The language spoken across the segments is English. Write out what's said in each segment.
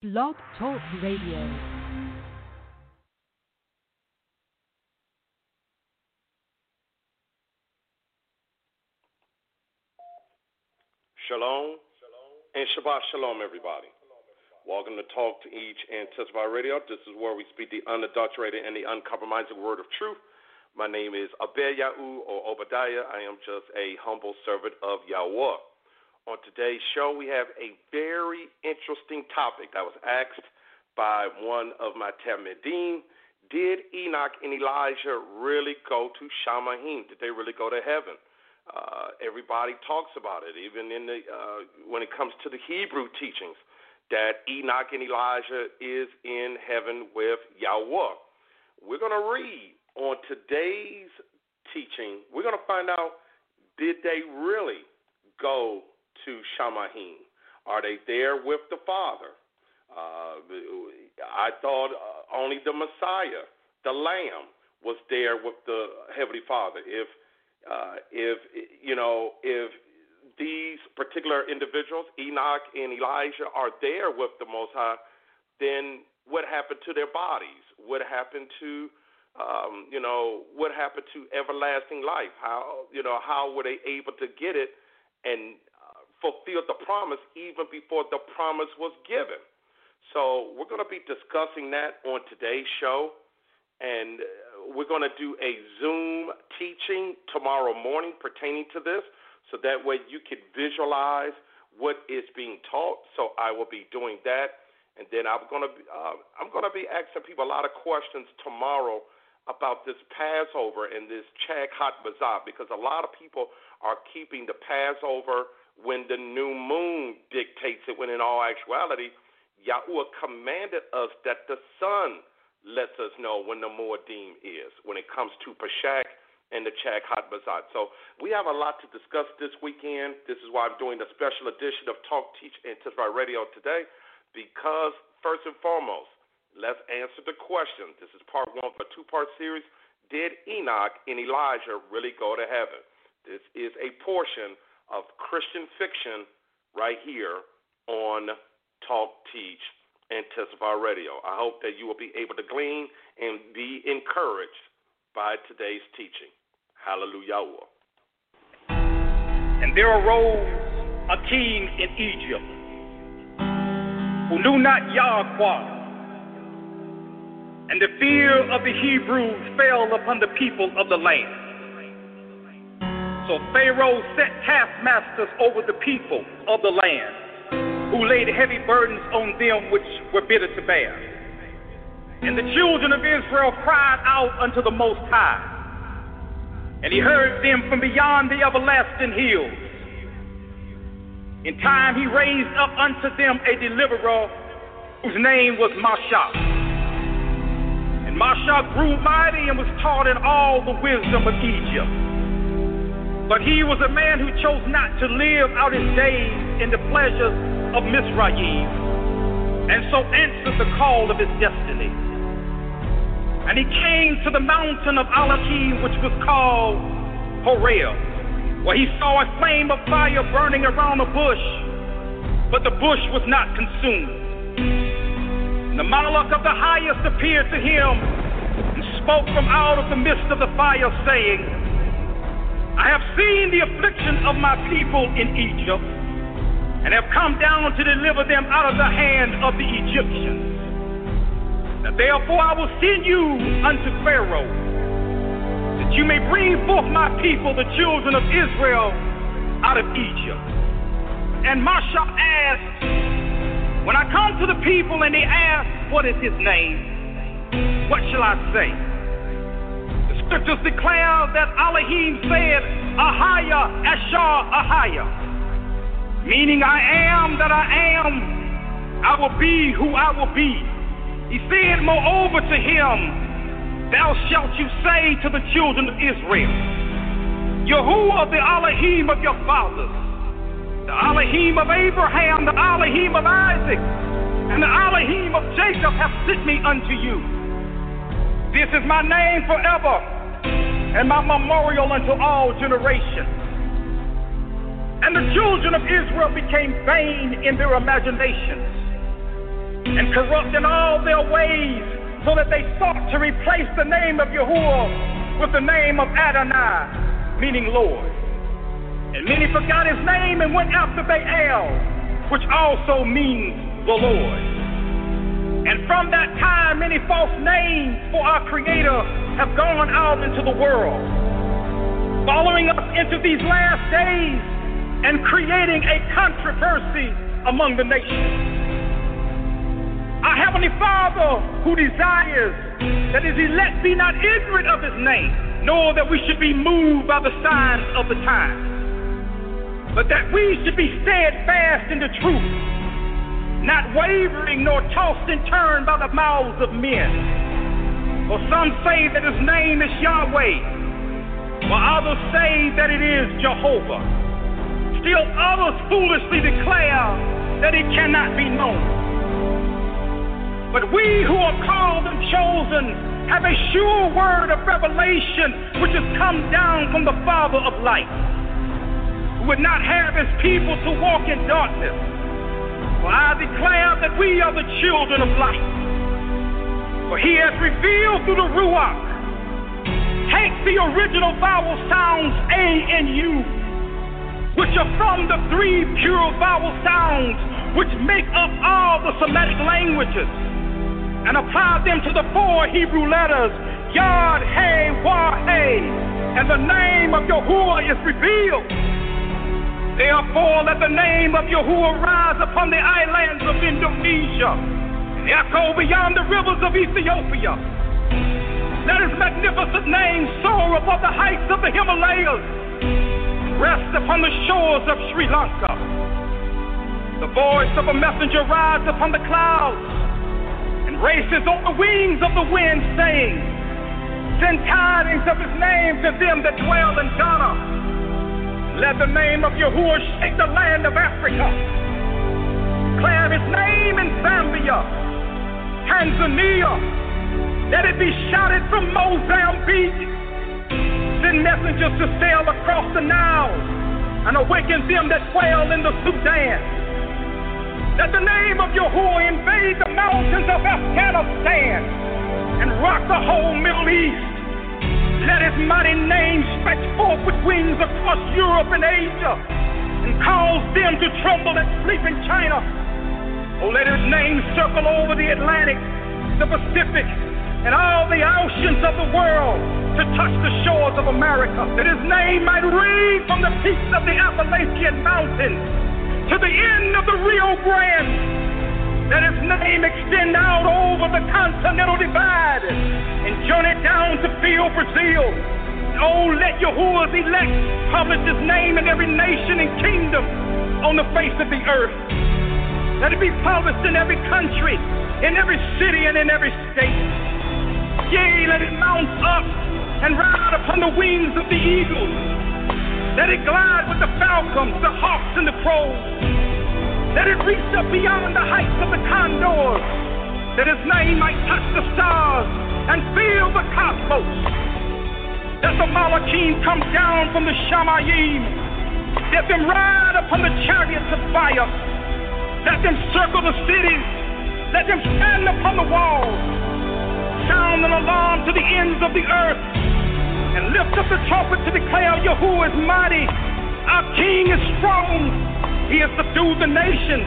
Blog Talk Radio. Shalom and Shabbat Shalom, everybody. Welcome to Talk, Teach, and Testify Radio. This is where we speak the unadulterated and the uncompromising word of truth. My name is Abel Yahu or Obadiah. I am just a humble servant of Yahweh. On today's show, we have a very interesting topic that was asked by one of my Talmidim. Did Enoch and Elijah really go to Shamayim? Did they really go to heaven? Uh, everybody talks about it, even in the uh, when it comes to the Hebrew teachings, that Enoch and Elijah is in heaven with Yahweh. We're going to read on today's teaching. We're going to find out did they really go to Shamayim? Are they there with the Father? Uh, I thought uh, only the Messiah, the Lamb, was there with the Heavenly Father. If uh, if you know if these particular individuals, Enoch and Elijah, are there with the Most High, then what happened to their bodies? What happened to um, you know what happened to everlasting life? How you know how were they able to get it and uh, fulfill the promise even before the promise was given? So we're going to be discussing that on today's show, and we're going to do a Zoom teaching tomorrow morning pertaining to this, so that way you can visualize what is being taught. So I will be doing that, and then I'm going to be, uh, I'm going to be asking people a lot of questions tomorrow about this Passover and this Chag Hot Bazar because a lot of people are keeping the Passover when the new moon dictates it, when in all actuality Yahweh commanded us that the sun lets us know when the Moedim is, when it comes to Pashak and the Chag Hot Bazat. So we have a lot to discuss this weekend. This is why I'm doing a special edition of Talk, Teach, and Testify Radio today, because first and foremost, let's answer the question. This is part one of a two-part series. Did Enoch and Elijah really go to heaven? This is a portion of Christian fiction right here on Talk, Teach, and Testify Radio. I hope that you will be able to glean and be encouraged by today's teaching. Hallelujah. And there arose a king in Egypt who knew not Yahweh. And the fear of the Hebrews fell upon the people of the land. So Pharaoh set taskmasters over the people of the land who laid heavy burdens on them which were bitter to bear. And the children of Israel cried out unto the Most High, and he heard them from beyond the everlasting hills. In time he raised up unto them a deliverer whose name was Mashah. And Mashah grew mighty and was taught in all the wisdom of Egypt. But he was a man who chose not to live out his days in the pleasures of Mizraim, and so answered the call of his destiny. And he came to the mountain of Elohim, which was called Horeb, where he saw a flame of fire burning around a bush, but the bush was not consumed. The Malach of the highest appeared to him and spoke from out of the midst of the fire, saying, I have seen the affliction of my people in Egypt and have come down to deliver them out of the hand of the Egyptians. Now, therefore, I will send you unto Pharaoh, that you may bring forth my people, the children of Israel, out of Egypt. And Mashah asked, When I come to the people and they ask, What is his name? What shall I say? Scriptures declare that Elohim said, Ahaya, Ashar, Ahaya meaning I am that I am, I will be who I will be. He said, moreover to him, Thou shalt you say to the children of Israel, Yahuwah, the Elohim of your fathers, the Elohim of Abraham, the Elohim of Isaac, and the Elohim of Jacob have sent me unto you. This is my name forever, and my memorial unto all generations. And the children of Israel became vain in their imaginations. and corrupt in all their ways, so that they sought to replace the name of Yahuwah with the name of Adonai, meaning Lord. And many forgot his name and went after Baal, which also means the Lord. And from that time, many false names for our Creator have gone out into the world, following us into these last days and creating a controversy among the nations. Our Heavenly Father, who desires that His elect be not ignorant of His name, nor that we should be moved by the signs of the time, but that we should be steadfast in the truth, not wavering nor tossed and turned by the mouths of men. For some say that His name is Yahweh, while others say that it is Jehovah. Still others foolishly declare that it cannot be known. But we who are called and chosen have a sure word of revelation which has come down from the Father of light, who would not have his people to walk in darkness. For I declare that we are the children of light. For he has revealed through the Ruach. Take the original vowel sounds A and U, which are from the three pure vowel sounds which make up all the Semitic languages and apply them to the four Hebrew letters Yod, Hey, Wah, Hey, and the name of Yahuwah is revealed. Therefore, let the name of Yahuwah rise upon the islands of Indonesia and echo beyond the rivers of Ethiopia. Let his magnificent name soar above the heights of the Himalayas, rest upon the shores of Sri Lanka. The voice of a messenger rides upon the clouds and races on the wings of the wind, saying, Send tidings of his name to them that dwell in Ghana. Let the name of Yahuwah shake the land of Africa. Declare his name in Zambia, Tanzania. Let it be shouted from Mozambique. Send messengers to sail across the Nile and awaken them that dwell in the Sudan. Let the name of Yahuwah invade the mountains of Afghanistan and rock the whole Middle East. Let his mighty name stretch forth with wings across Europe and Asia and cause them to tremble and sleep in China. Oh, let his name circle over the Atlantic, the Pacific, and all the oceans of the world to touch the shores of America. That his name might ring from the peaks of the Appalachian Mountains to the end of the Rio Grande. Let his name extend out over the continental divide and journey down to field Brazil. Oh, let Yahuwah's elect publish his name in every nation and kingdom on the face of the earth. Let it be published in every country, in every city, and in every state. Yea, let it mount up and ride upon the wings of the eagles. Let it glide with the falcons, the hawks, and the crows. Let it reach up beyond the heights of the condors, that his name might touch the stars and fill the cosmos. Let the Malachim come down from the Shamayim. Let them ride upon the chariots of fire. Let them circle the cities. Let them stand upon the walls. Sound an alarm to the ends of the earth and lift up the trumpet to declare Yahuwah is mighty. Our King is strong. He has subdued the nations.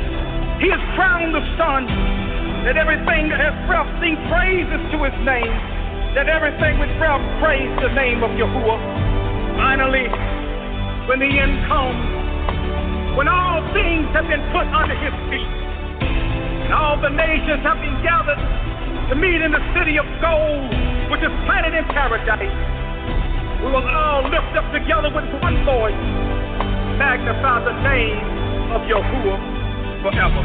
He has crowned the sun. Let everything that has breath sing praises to his name. That everything with breath praise the name of Yahuwah. Finally, when the end comes, when all things have been put under his feet, and all the nations have been gathered to meet in the city of gold, which is planted in paradise, we will all lift up together with one voice, magnify the name of Yahuwah forever.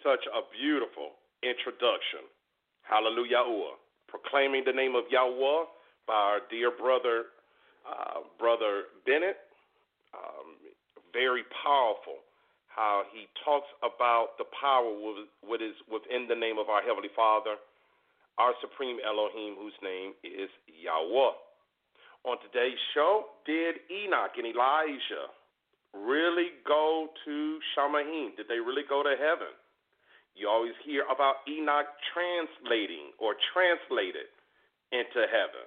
Such a beautiful introduction. Hallelujah. Proclaiming the name of Yahweh by our dear brother, uh, Brother Bennett. Um, very powerful how he talks about the power what is within the name of our Heavenly Father, our Supreme Elohim, whose name is Yahweh. On today's show, did Enoch and Elijah really go to Shamayim? Did they really go to heaven? You always hear about Enoch translating or translated into heaven.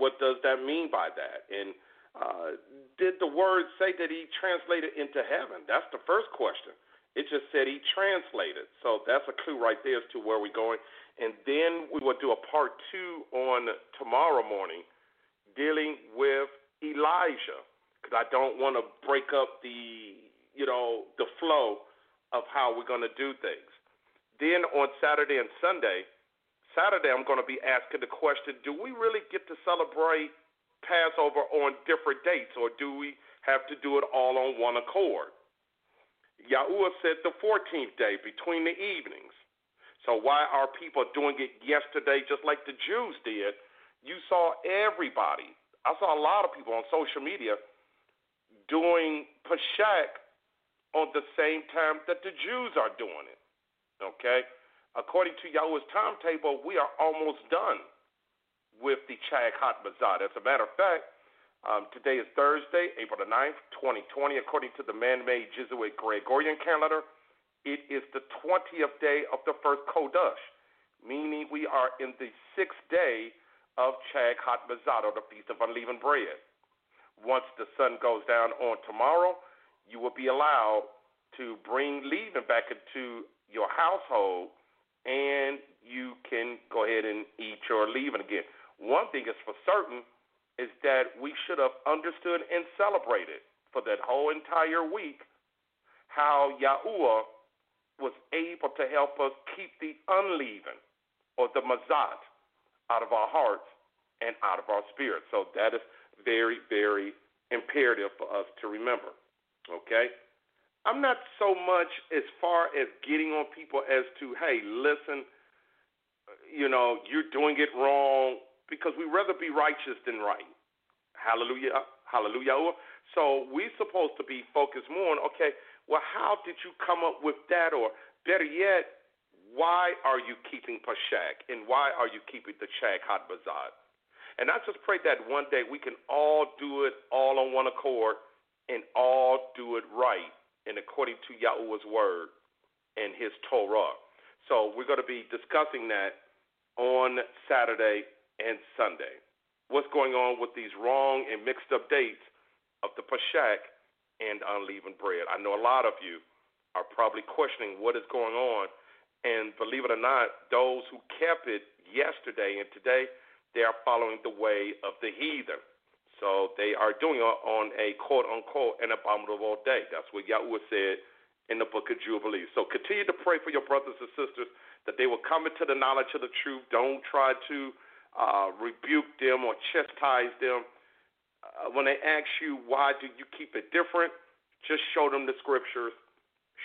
What does that mean by that? And uh, did the word say that he translated into heaven? That's the first question. It just said he translated. So that's a clue right there as to where we're going. And then we will do a part two on tomorrow morning dealing with Elijah because I don't want to break up the you know the flow of how we're going to do things. Then on Saturday and Sunday, Saturday I'm going to be asking the question: Do we really get to celebrate Passover on different dates, or do we have to do it all on one accord? Yahuwah said the 14th day between the evenings. So why are people doing it yesterday just like the Jews did you saw everybody. I saw a lot of people on social media doing Pesach on the same time that the Jews are doing it. Okay? According to Yahweh's timetable, we are almost done with the Chag Hot. As a matter of fact, um, today is Thursday, April the 9th, 2020. According to the man made Jesuit Gregorian calendar, it is the 20th day of the first Chodesh, meaning we are in the sixth day of Chag Hot the Feast of Unleavened Bread. Once the sun goes down on tomorrow, you will be allowed to bring leaven back into your household and you can go ahead and eat your leaven again. One thing is for certain is that we should have understood and celebrated for that whole entire week how Yahuwah was able to help us keep the unleavened or the mazat out of our hearts and out of our spirit. So that is very, very imperative for us to remember. Okay? I'm not so much as far as getting on people as to, hey, listen, you know, you're doing it wrong, because we'd rather be righteous than right. Hallelujah. Hallelujah. So we're supposed to be focused more on, okay, well, how did you come up with that? Or better yet, why are you keeping Pashak and why are you keeping the Chag Hot Bazad? And I just pray that one day we can all do it all on one accord and all do it right and according to Yahweh's word and his Torah. So we're going to be discussing that on Saturday and Sunday. What's going on with these wrong and mixed up dates of the Pashak and unleavened bread? I know a lot of you are probably questioning what is going on and believe it or not, those who kept it yesterday and today, they are following the way of the heathen. So they are doing it on a quote unquote an abominable day. That's what Yahweh said in the book of Jubilee. So continue to pray for your brothers and sisters that they will come into the knowledge of the truth. Don't try to uh, rebuke them or chastise them. Uh, when they ask you why do you keep it different, just show them the scriptures,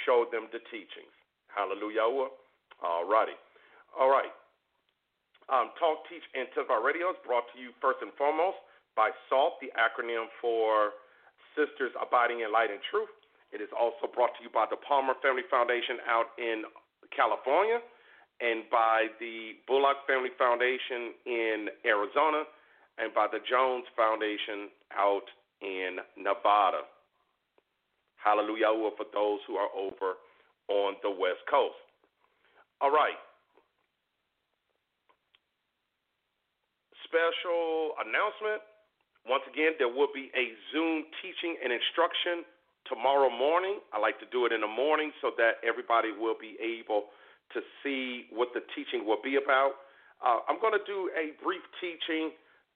show them the teachings. Hallelujah. All righty. All right. Um, Talk, Teach, and Testify Radio is brought to you first and foremost by SALT, the acronym for Sisters Abiding in Light and Truth. It is also brought to you by the Palmer Family Foundation out in California and by the Bullock Family Foundation in Arizona and by the Jones Foundation out in Nevada. Hallelujah for those who are over on the West Coast. All right. Special announcement. Once again, there will be a Zoom teaching and instruction tomorrow morning. I like to do it in the morning so that everybody will be able to see what the teaching will be about. Uh, I'm going to do a brief teaching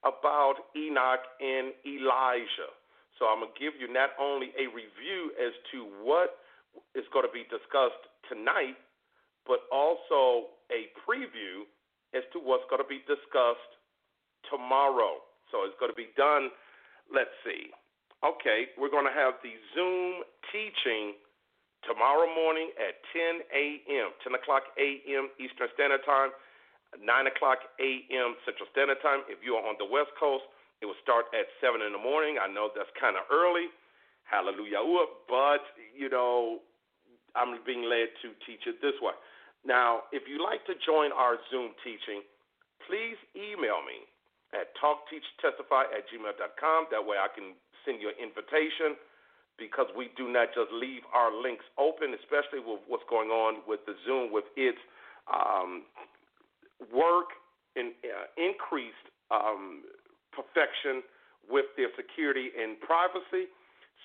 about Enoch and Elijah. So I'm going to give you not only a review as to what is going to be discussed tonight, but also a preview as to what's going to be discussed tomorrow. So it's going to be done, let's see. Okay, we're going to have the Zoom teaching tomorrow morning at 10 a.m., 10 o'clock a.m. Eastern Standard Time, 9 o'clock a.m. Central Standard Time. If you are on the West Coast, it will start at 7 in the morning. I know that's kind of early. Hallelujah. But, you know, I'm being led to teach it this way. Now, if you'd like to join our Zoom teaching, please email me. at talkteachtestify at gmail.com. That way I can send you an invitation because we do not just leave our links open, especially with what's going on with the Zoom, with its um, work and uh, increased um, perfection with their security and privacy.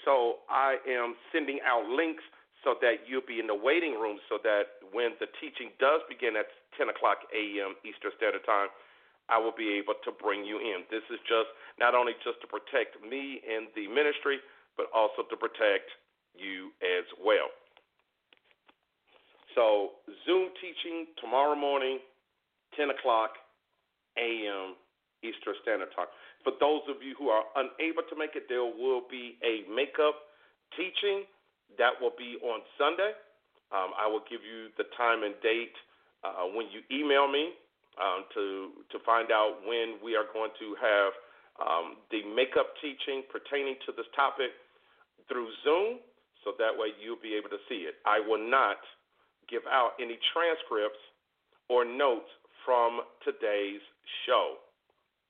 So I am sending out links so that you'll be in the waiting room so that when the teaching does begin at 10 o'clock a.m. Eastern Standard Time, I will be able to bring you in. This is just not only just to protect me and the ministry, but also to protect you as well. So, Zoom teaching tomorrow morning, 10 o'clock a.m. Eastern Standard Time. For those of you who are unable to make it, there will be a makeup teaching that will be on Sunday. Um, I will give you the time and date uh, when you email me um, to to find out when we are going to have um, the makeup teaching pertaining to this topic through Zoom, so that way you'll be able to see it. I will not give out any transcripts or notes from today's show.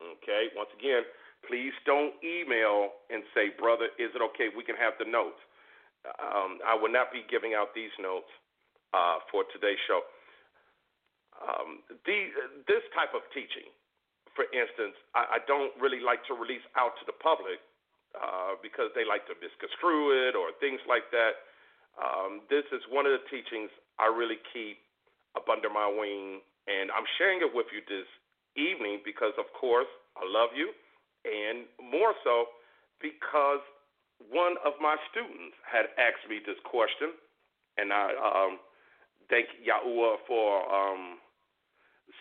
Okay, once again, please don't email and say, brother, is it okay? We can have the notes. Um, I will not be giving out these notes uh, for today's show. Um, the, this type of teaching, for instance, I, I don't really like to release out to the public uh, because they like to misconstrue it or things like that. Um, this is one of the teachings I really keep up under my wing, and I'm sharing it with you this evening because, of course, I love you, and more so because one of my students had asked me this question, and I um, thank Yahuwah for um,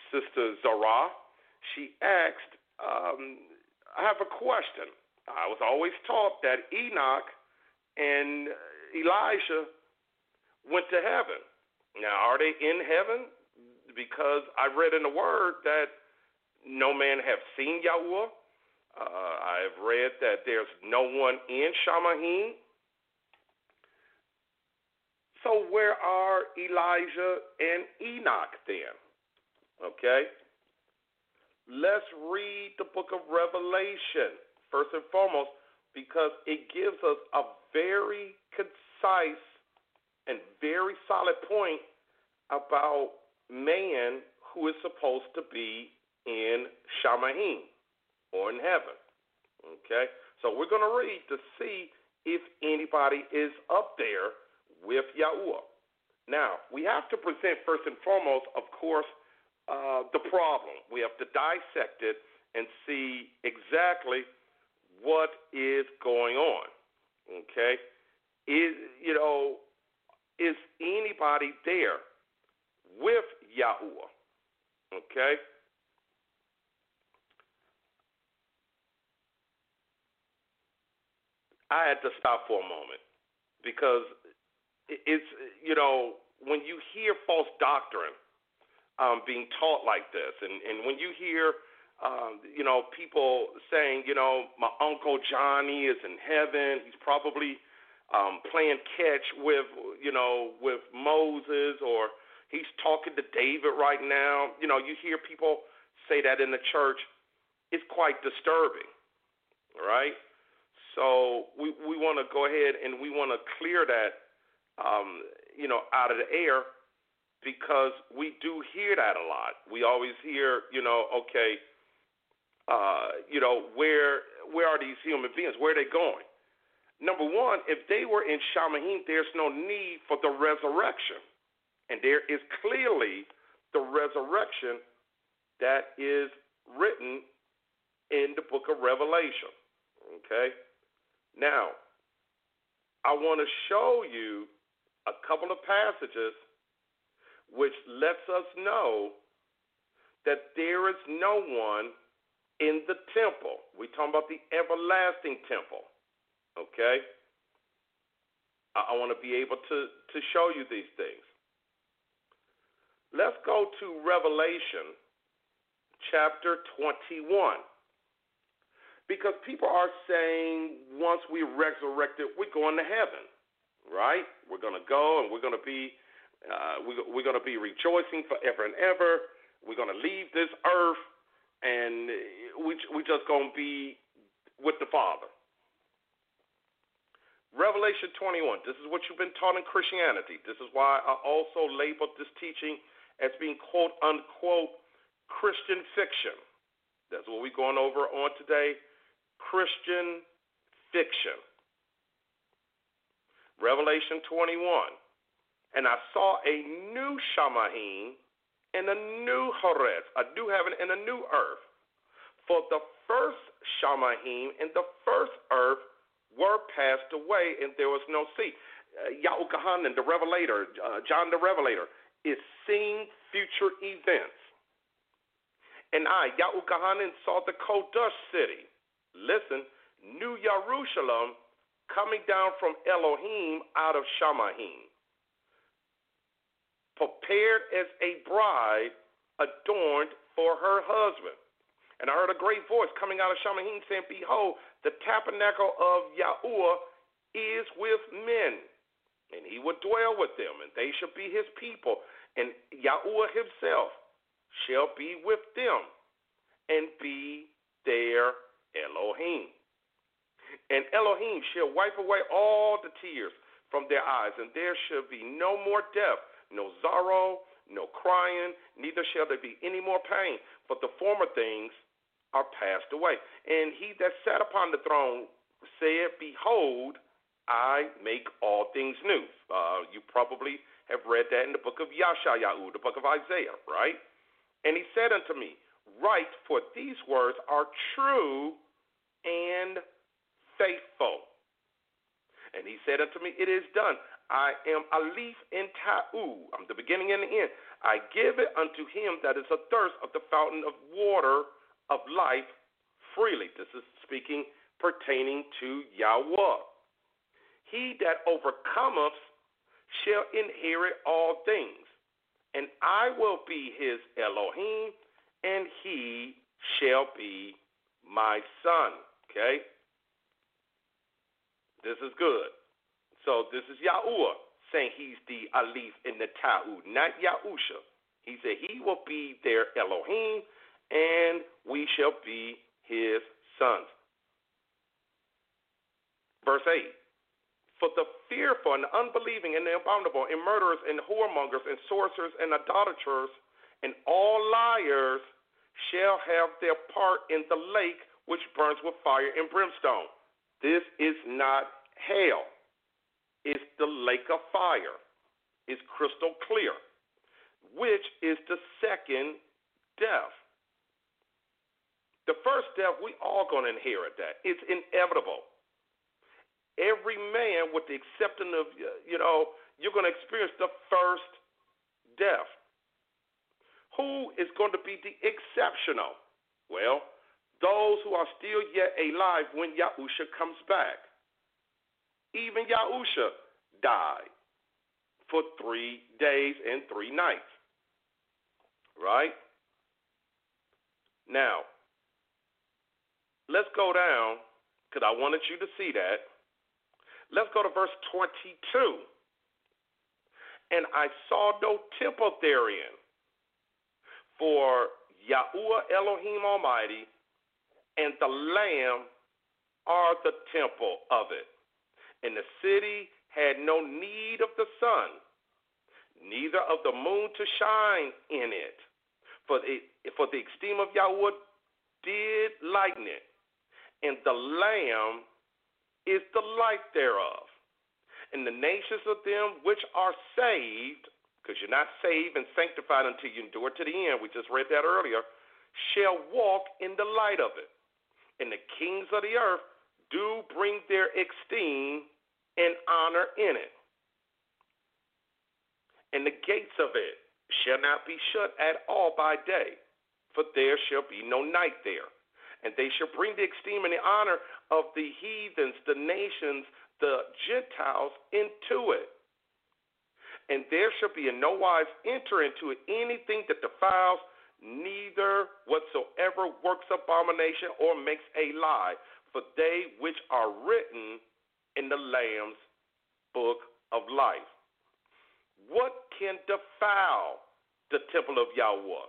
Sister Zara. She asked, um, I have a question. I was always taught that Enoch and Elijah went to heaven. Now, are they in heaven? Because I read in the Word that no man have seen Yahweh. Uh, I've read that there's no one in Shamayim. So where are Elijah and Enoch then? Okay? Let's read the book of Revelation, first and foremost, because it gives us a very concise and very solid point about man who is supposed to be in Shamayim or in heaven. Okay? So we're going to read to see if anybody is up there with Yahuwah. Now, we have to present first and foremost, of course, uh, the problem. We have to dissect it and see exactly what is going on. Okay? Is you know, is anybody there with Yahuwah? Okay? I had to stop for a moment because it's you know when you hear false doctrine um, being taught like this, and and when you hear um, you know people saying you know my uncle Johnny is in heaven, he's probably um, playing catch with you know with Moses or he's talking to David right now. You know you hear people say that in the church. It's quite disturbing, right? So we we want to go ahead and we want to clear that, um, you know, out of the air because we do hear that a lot. We always hear, you know, okay, uh, you know, where where are these human beings? Where are they going? Number one, if they were in Shamayim, there's no need for the resurrection, and there is clearly the resurrection that is written in the book of Revelation. Okay. Now, I want to show you a couple of passages which lets us know that there is no one in the temple. We're talking about the everlasting temple. Okay? I, I want to be able to, to show you these things. Let's go to Revelation chapter 21. Because people are saying once we're resurrected, we're going to heaven, right? We're going to go and we're going to be uh, we, we're going to be rejoicing forever and ever. We're going to leave this earth and we we just gonna be with the Father. Revelation 21. This is what you've been taught in Christianity. This is why I also labeled this teaching as being quote unquote Christian fiction. That's what we're going over on today. Christian fiction. Revelation 21. And I saw a new Shamayim and a new Horez, a new heaven and a new earth. For the first Shamayim and the first earth were passed away, and there was no sea. Uh, Yahukahanan, the Revelator, uh, John the Revelator, is seeing future events. And I, Yahukahanan, saw the Kodesh city. Listen, New Jerusalem coming down from Elohim out of Shamayim prepared as a bride adorned for her husband. And I heard a great voice coming out of Shamayim saying, Behold, the tabernacle of Yahuwah is with men, and he will dwell with them, and they shall be his people. And Yahuwah himself shall be with them and be their Elohim. And Elohim shall wipe away all the tears from their eyes, and there shall be no more death, no sorrow, no crying, neither shall there be any more pain, for the former things are passed away. And he that sat upon the throne said, Behold, I make all things new. Uh, you probably have read that in the book of Yashayahu, the book of Isaiah, right? And he said unto me, Write, for these words are true and faithful. And he said unto me, It is done. I am Aleph and Ta'u. I'm the beginning and the end. I give it unto him that is athirst of the fountain of water of life freely. This is speaking pertaining to Yahweh. He that overcometh shall inherit all things, and I will be his Elohim, and he shall be my son. Okay? This is good. So this is Yahuwah saying he's the Aleph in the Ta'ud, not Yahusha. He said he will be their Elohim and we shall be his sons. Verse 8 For the fearful and the unbelieving and the abominable and murderers and whoremongers and sorcerers and idolaters and all liars shall have their part in the lake which burns with fire and brimstone. This is not hell. It's the lake of fire. It's crystal clear, which is the second death. The first death, we all going to inherit that. It's inevitable. Every man, with the exception of, you know, you're going to experience the first death. Who is going to be the exceptional? Well, those who are still yet alive when Yahusha comes back. Even Yahusha died for three days and three nights. Right? Now, let's go down because I wanted you to see that. Let's go to verse 22. And I saw no temple therein, for Yahuwah Elohim Almighty and the Lamb are the temple of it and the city had no need of the sun, neither of the moon to shine in it. For the, for the esteem of Yahweh did lighten it, and the Lamb is the light thereof. And the nations of them which are saved, because you're not saved and sanctified until you endure to the end, we just read that earlier, shall walk in the light of it. And the kings of the earth do bring their esteem and honor in it. And the gates of it shall not be shut at all by day, for there shall be no night there. And they shall bring the esteem and the honor of the heathens, the nations, the Gentiles into it. And there shall be in no wise enter into it anything that defiles, neither whatsoever works abomination or makes a lie, for they which are written in the Lamb's book of life. What can defile the temple of Yahweh?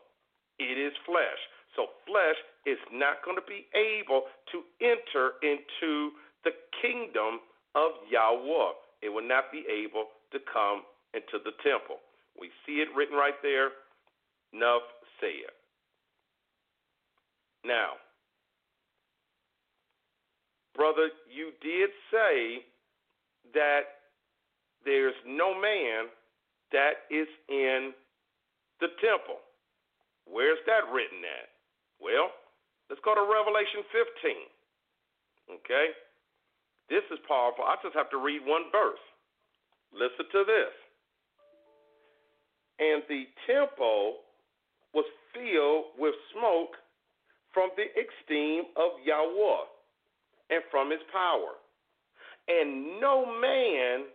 It is flesh. So flesh is not going to be able to enter into the kingdom of Yahweh. It will not be able to come into the temple. We see it written right there. Nuff said. Now, brother, you did say that there's no man that is in the temple. Where's that written at? Well, let's go to Revelation 15. Okay? This is powerful. I just have to read one verse. Listen to this. And the temple was filled with smoke from the esteem of Yahweh and from his power. And no man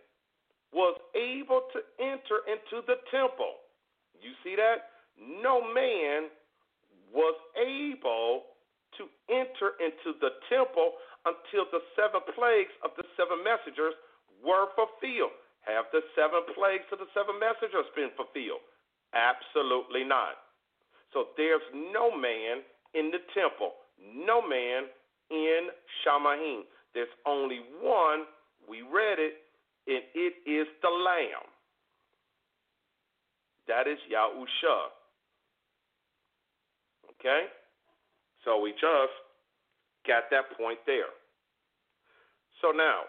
was able to enter into the temple. You see that? No man was able to enter into the temple until the seven plagues of the seven messengers were fulfilled. Have the seven plagues of the seven messengers been fulfilled? Absolutely not. So there's no man in the temple, no man in Shamayim. There's only one, we read it, and it is the Lamb. That is Yahusha. Okay? So we just got that point there. So now,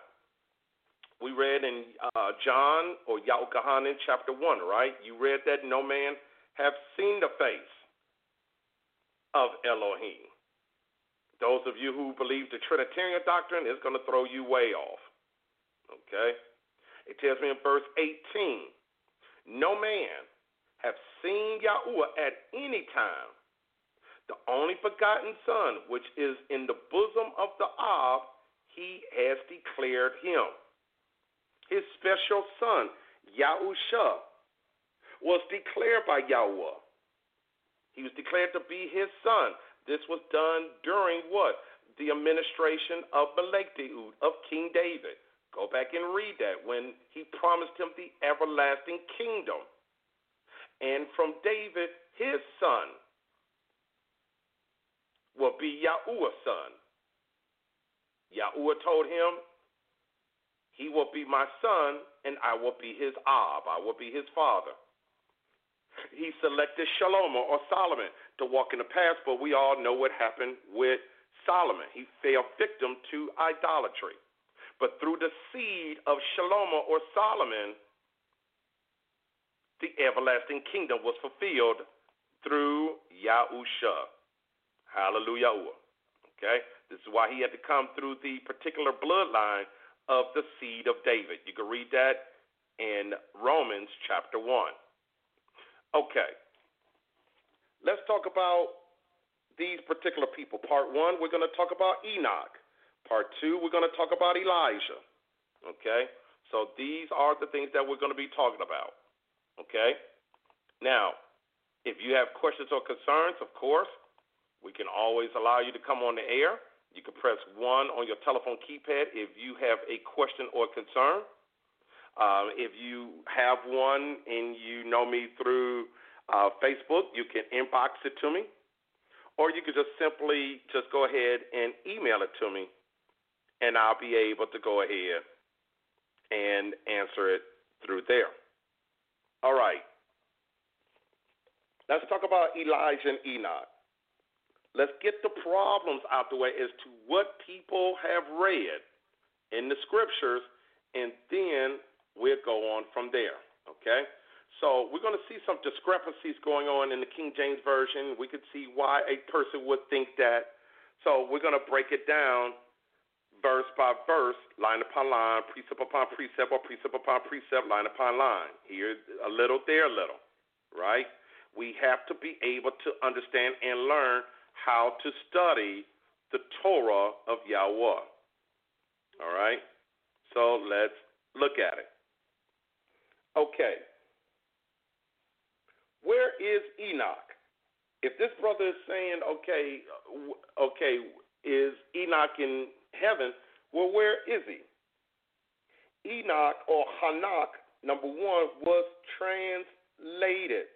we read in uh, John or Yahukahanan chapter 1, right? You read that no man have seen the face of Elohim. Those of you who believe the Trinitarian doctrine is going to throw you way off. Okay? It tells me in verse 18 No man have seen Yahuwah at any time. The only begotten Son, which is in the bosom of the Ab, he has declared him. His special Son, Yahusha, was declared by Yahweh. He was declared to be his son. This was done during what? The administration of Melchizedek, of King David. Go back and read that when he promised him the everlasting kingdom. And from David, his son, will be Yahuwah's son. Yahuwah told him, He will be my son, and I will be his Ab. I will be his father. He selected Shlomo or Solomon to walk in the path, but we all know what happened with Solomon. He fell victim to idolatry. But through the seed of Shlomo or Solomon, the everlasting kingdom was fulfilled through Yahusha. Hallelujah. Okay? This is why he had to come through the particular bloodline of the seed of David. You can read that in Romans chapter 1. Okay. Let's talk about these particular people. Part one, we're going to talk about Enoch. Part two, we're going to talk about Elijah. Okay? So these are the things that we're going to be talking about. Okay? Now, if you have questions or concerns, of course, we can always allow you to come on the air. You can press 1 on your telephone keypad if you have a question or concern. Um, if you have one and you know me through uh, Facebook, you can inbox it to me, or you can just simply just go ahead and email it to me, and I'll be able to go ahead and answer it through there. All right. Let's talk about Elijah and Enoch. Let's get the problems out the way as to what people have read in the scriptures, and then we'll go on from there. Okay? So we're going to see some discrepancies going on in the King James Version. We could see why a person would think that. So we're going to break it down verse by verse, line upon line, precept upon precept, or precept upon precept, line upon line. Here a little, there a little, right? We have to be able to understand and learn how to study the Torah of Yahweh. All right? So let's look at it. Okay. Where is Enoch? If this brother is saying, okay, okay, is Enoch in heaven? Well, where is he? Enoch or Hanak, number one, was translated.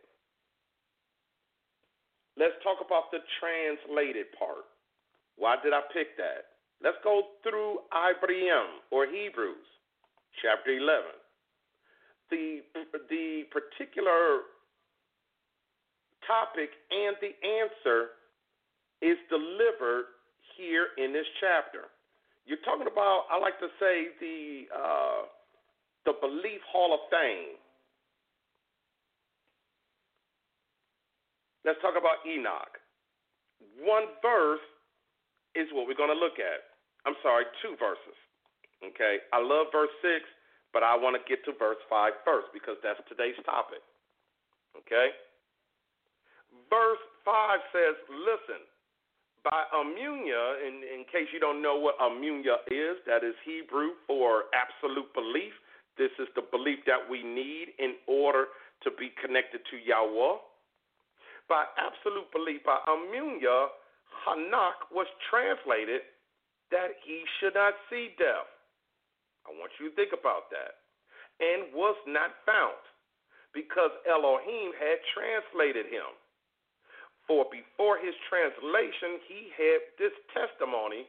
Let's talk about the translated part. Why did I pick that? Let's go through Ibrahim or Hebrews, chapter 11. The, the particular topic and the answer is delivered here in this chapter. You're talking about, I like to say, the uh, the Belief Hall of Fame. Let's talk about Enoch. One verse is what we're going to look at. I'm sorry, two verses. Okay, I love verse six, but I want to get to verse five first because that's today's topic. Okay, verse five says, "Listen." By immunia, in, in case you don't know what immunia is, that is Hebrew for absolute belief. This is the belief that we need in order to be connected to Yahweh. By absolute belief, by immunia, Hanak was translated that he should not see death. I want you to think about that. And was not found because Elohim had translated him. For before his translation, he had this testimony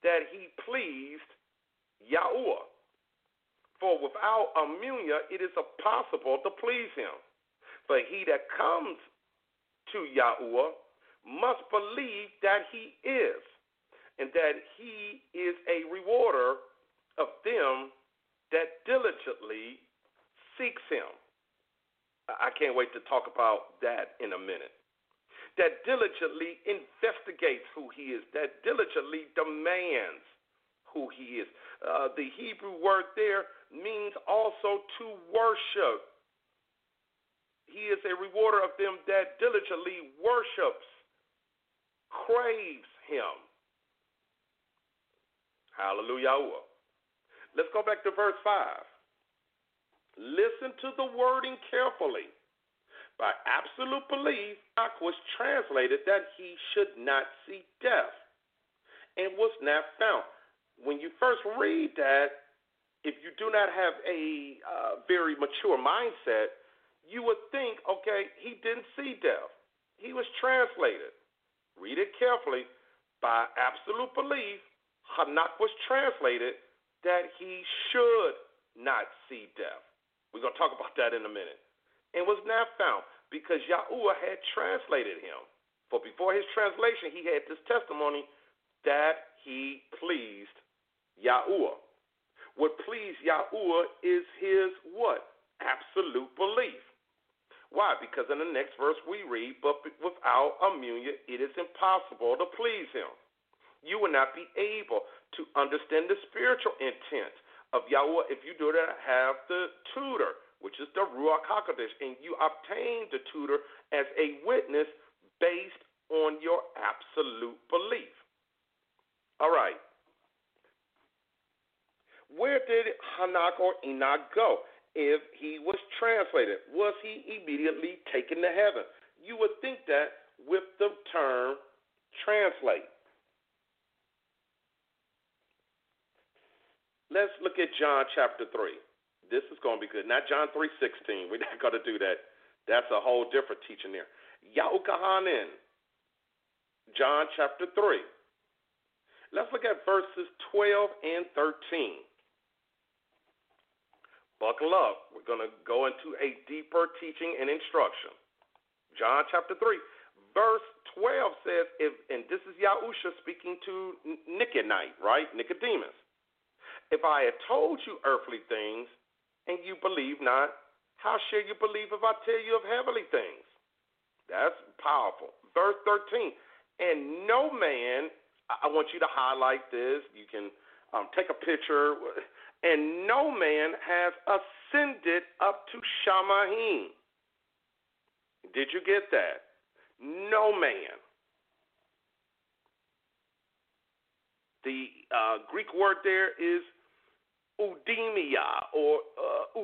that he pleased Yahweh. For without immunia, it is impossible to please him. For he that comes to Yahweh must believe that he is, and that he is a rewarder of them that diligently seeks him. I can't wait to talk about that in a minute that diligently investigates who he is, that diligently demands who he is. Uh, the Hebrew word there means also to worship. He is a rewarder of them that diligently worships, craves him. Hallelujah. Let's go back to verse 5. Listen to the wording carefully. By absolute belief, Enoch was translated that he should not see death and was not found. When you first read that, if you do not have a uh, very mature mindset, you would think, okay, he didn't see death. He was translated. Read it carefully. By absolute belief, Hanak was translated that he should not see death. We're going to talk about that in a minute and was not found because Yahuwah had translated him. For before his translation, he had this testimony that he pleased Yahuwah. What pleased Yahuwah is his what? Absolute belief. Why? Because in the next verse we read, but without immunia, it is impossible to please him. You will not be able to understand the spiritual intent of Yahweh if you do not have the tutor which is the Ruach HaKodesh, and you obtain the tutor as a witness based on your absolute belief. All right. Where did Hanak or Enoch go if he was translated? Was he immediately taken to heaven? You would think that with the term translate. Let's look at John chapter 3 this is going to be good. Not John 3.16. We're not going to do that. That's a whole different teaching there. Yahukahanin, John chapter 3. Let's look at verses 12 and 13. Buckle up. We're going to go into a deeper teaching and instruction. John chapter 3, verse 12 says, if, and this is Yahusha speaking to Nicodemus, right? Nicodemus. If I had told you earthly things, and you believe not, how shall you believe if I tell you of heavenly things? That's powerful. Verse 13. And no man, I want you to highlight this. You can um, take a picture. And no man has ascended up to Shamayim. Did you get that? No man. The uh, Greek word there is Udemia or uh,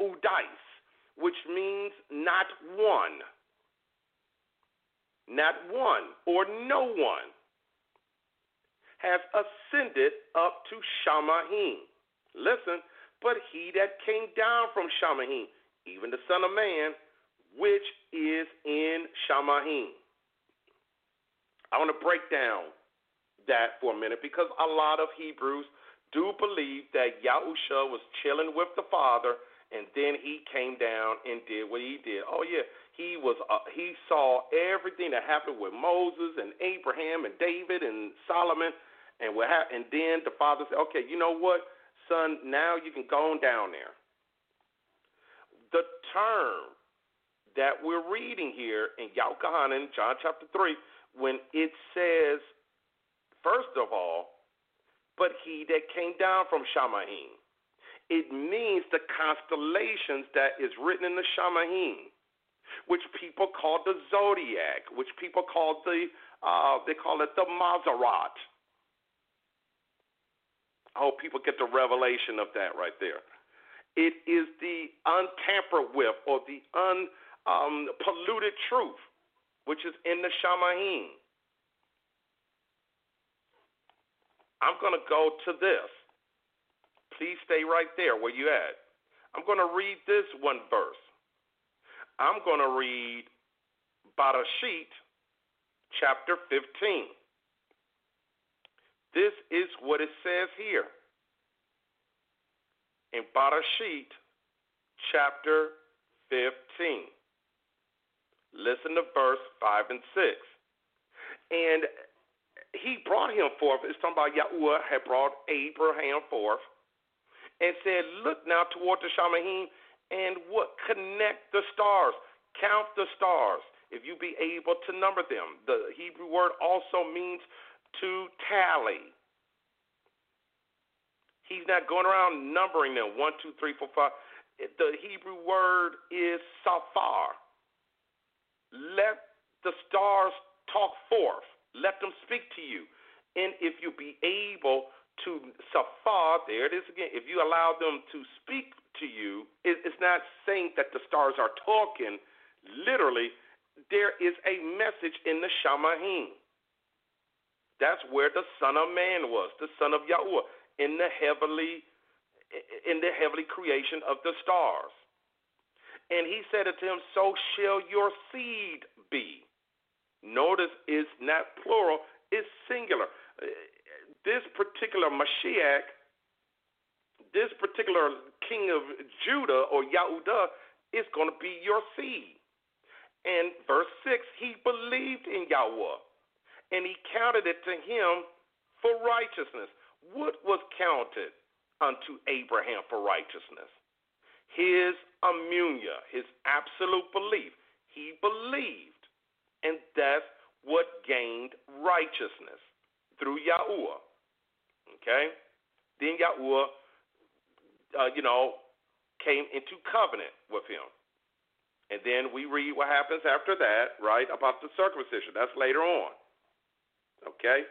Udais, which means not one. Not one or no one has ascended up to Shamayim. Listen, but he that came down from Shamayim, even the Son of Man, which is in Shamayim. I want to break down that for a minute because a lot of Hebrews do believe that Yahusha was chilling with the Father and then he came down and did what he did. Oh yeah, he was uh, he saw everything that happened with Moses and Abraham and David and Solomon and what happened. And then the father said, "Okay, you know what, son? Now you can go on down there." The term that we're reading here in Yahuchanan, John chapter three, when it says, first of all, but he that came down from Shamayim it means the constellations that is written in the Shamayim, which people call the zodiac, which people call the uh, they call it the Mazzaroth. I hope people get the revelation of that right there. It is the untampered with or the unpolluted um, truth, which is in the Shamayim. I'm going to go to this. Please stay right there where you at. I'm going to read this one verse. I'm going to read Barashit chapter 15. This is what it says here. In Barashit chapter 15. Listen to verse 5 and 6. And he brought him forth. It's talking about Yahuwah had brought Abraham forth and said, Look now toward the Shamayim and what connect the stars. Count the stars if you be able to number them. The Hebrew word also means to tally. He's not going around numbering them one, two, three, four, five. The Hebrew word is safar. Let the stars talk forth. Let them speak to you. And if you be able to safar, there it is again. If you allow them to speak to you, it's not saying that the stars are talking. Literally, there is a message in the Shamayim. That's where the Son of Man was, the Son of Yahweh, in the heavenly, in the heavenly creation of the stars. And he said unto him, So shall your seed be. Notice it's not plural, it's singular this particular Mashiach, this particular king of Judah or Yahudah is going to be your seed. And verse 6, he believed in Yahweh and he counted it to him for righteousness. What was counted unto Abraham for righteousness? His immunia, his absolute belief. He believed, and that's what gained righteousness through Yahuwah. Okay? Then Yahuwah, uh, you know, came into covenant with him. And then we read what happens after that, right, about the circumcision. That's later on. Okay?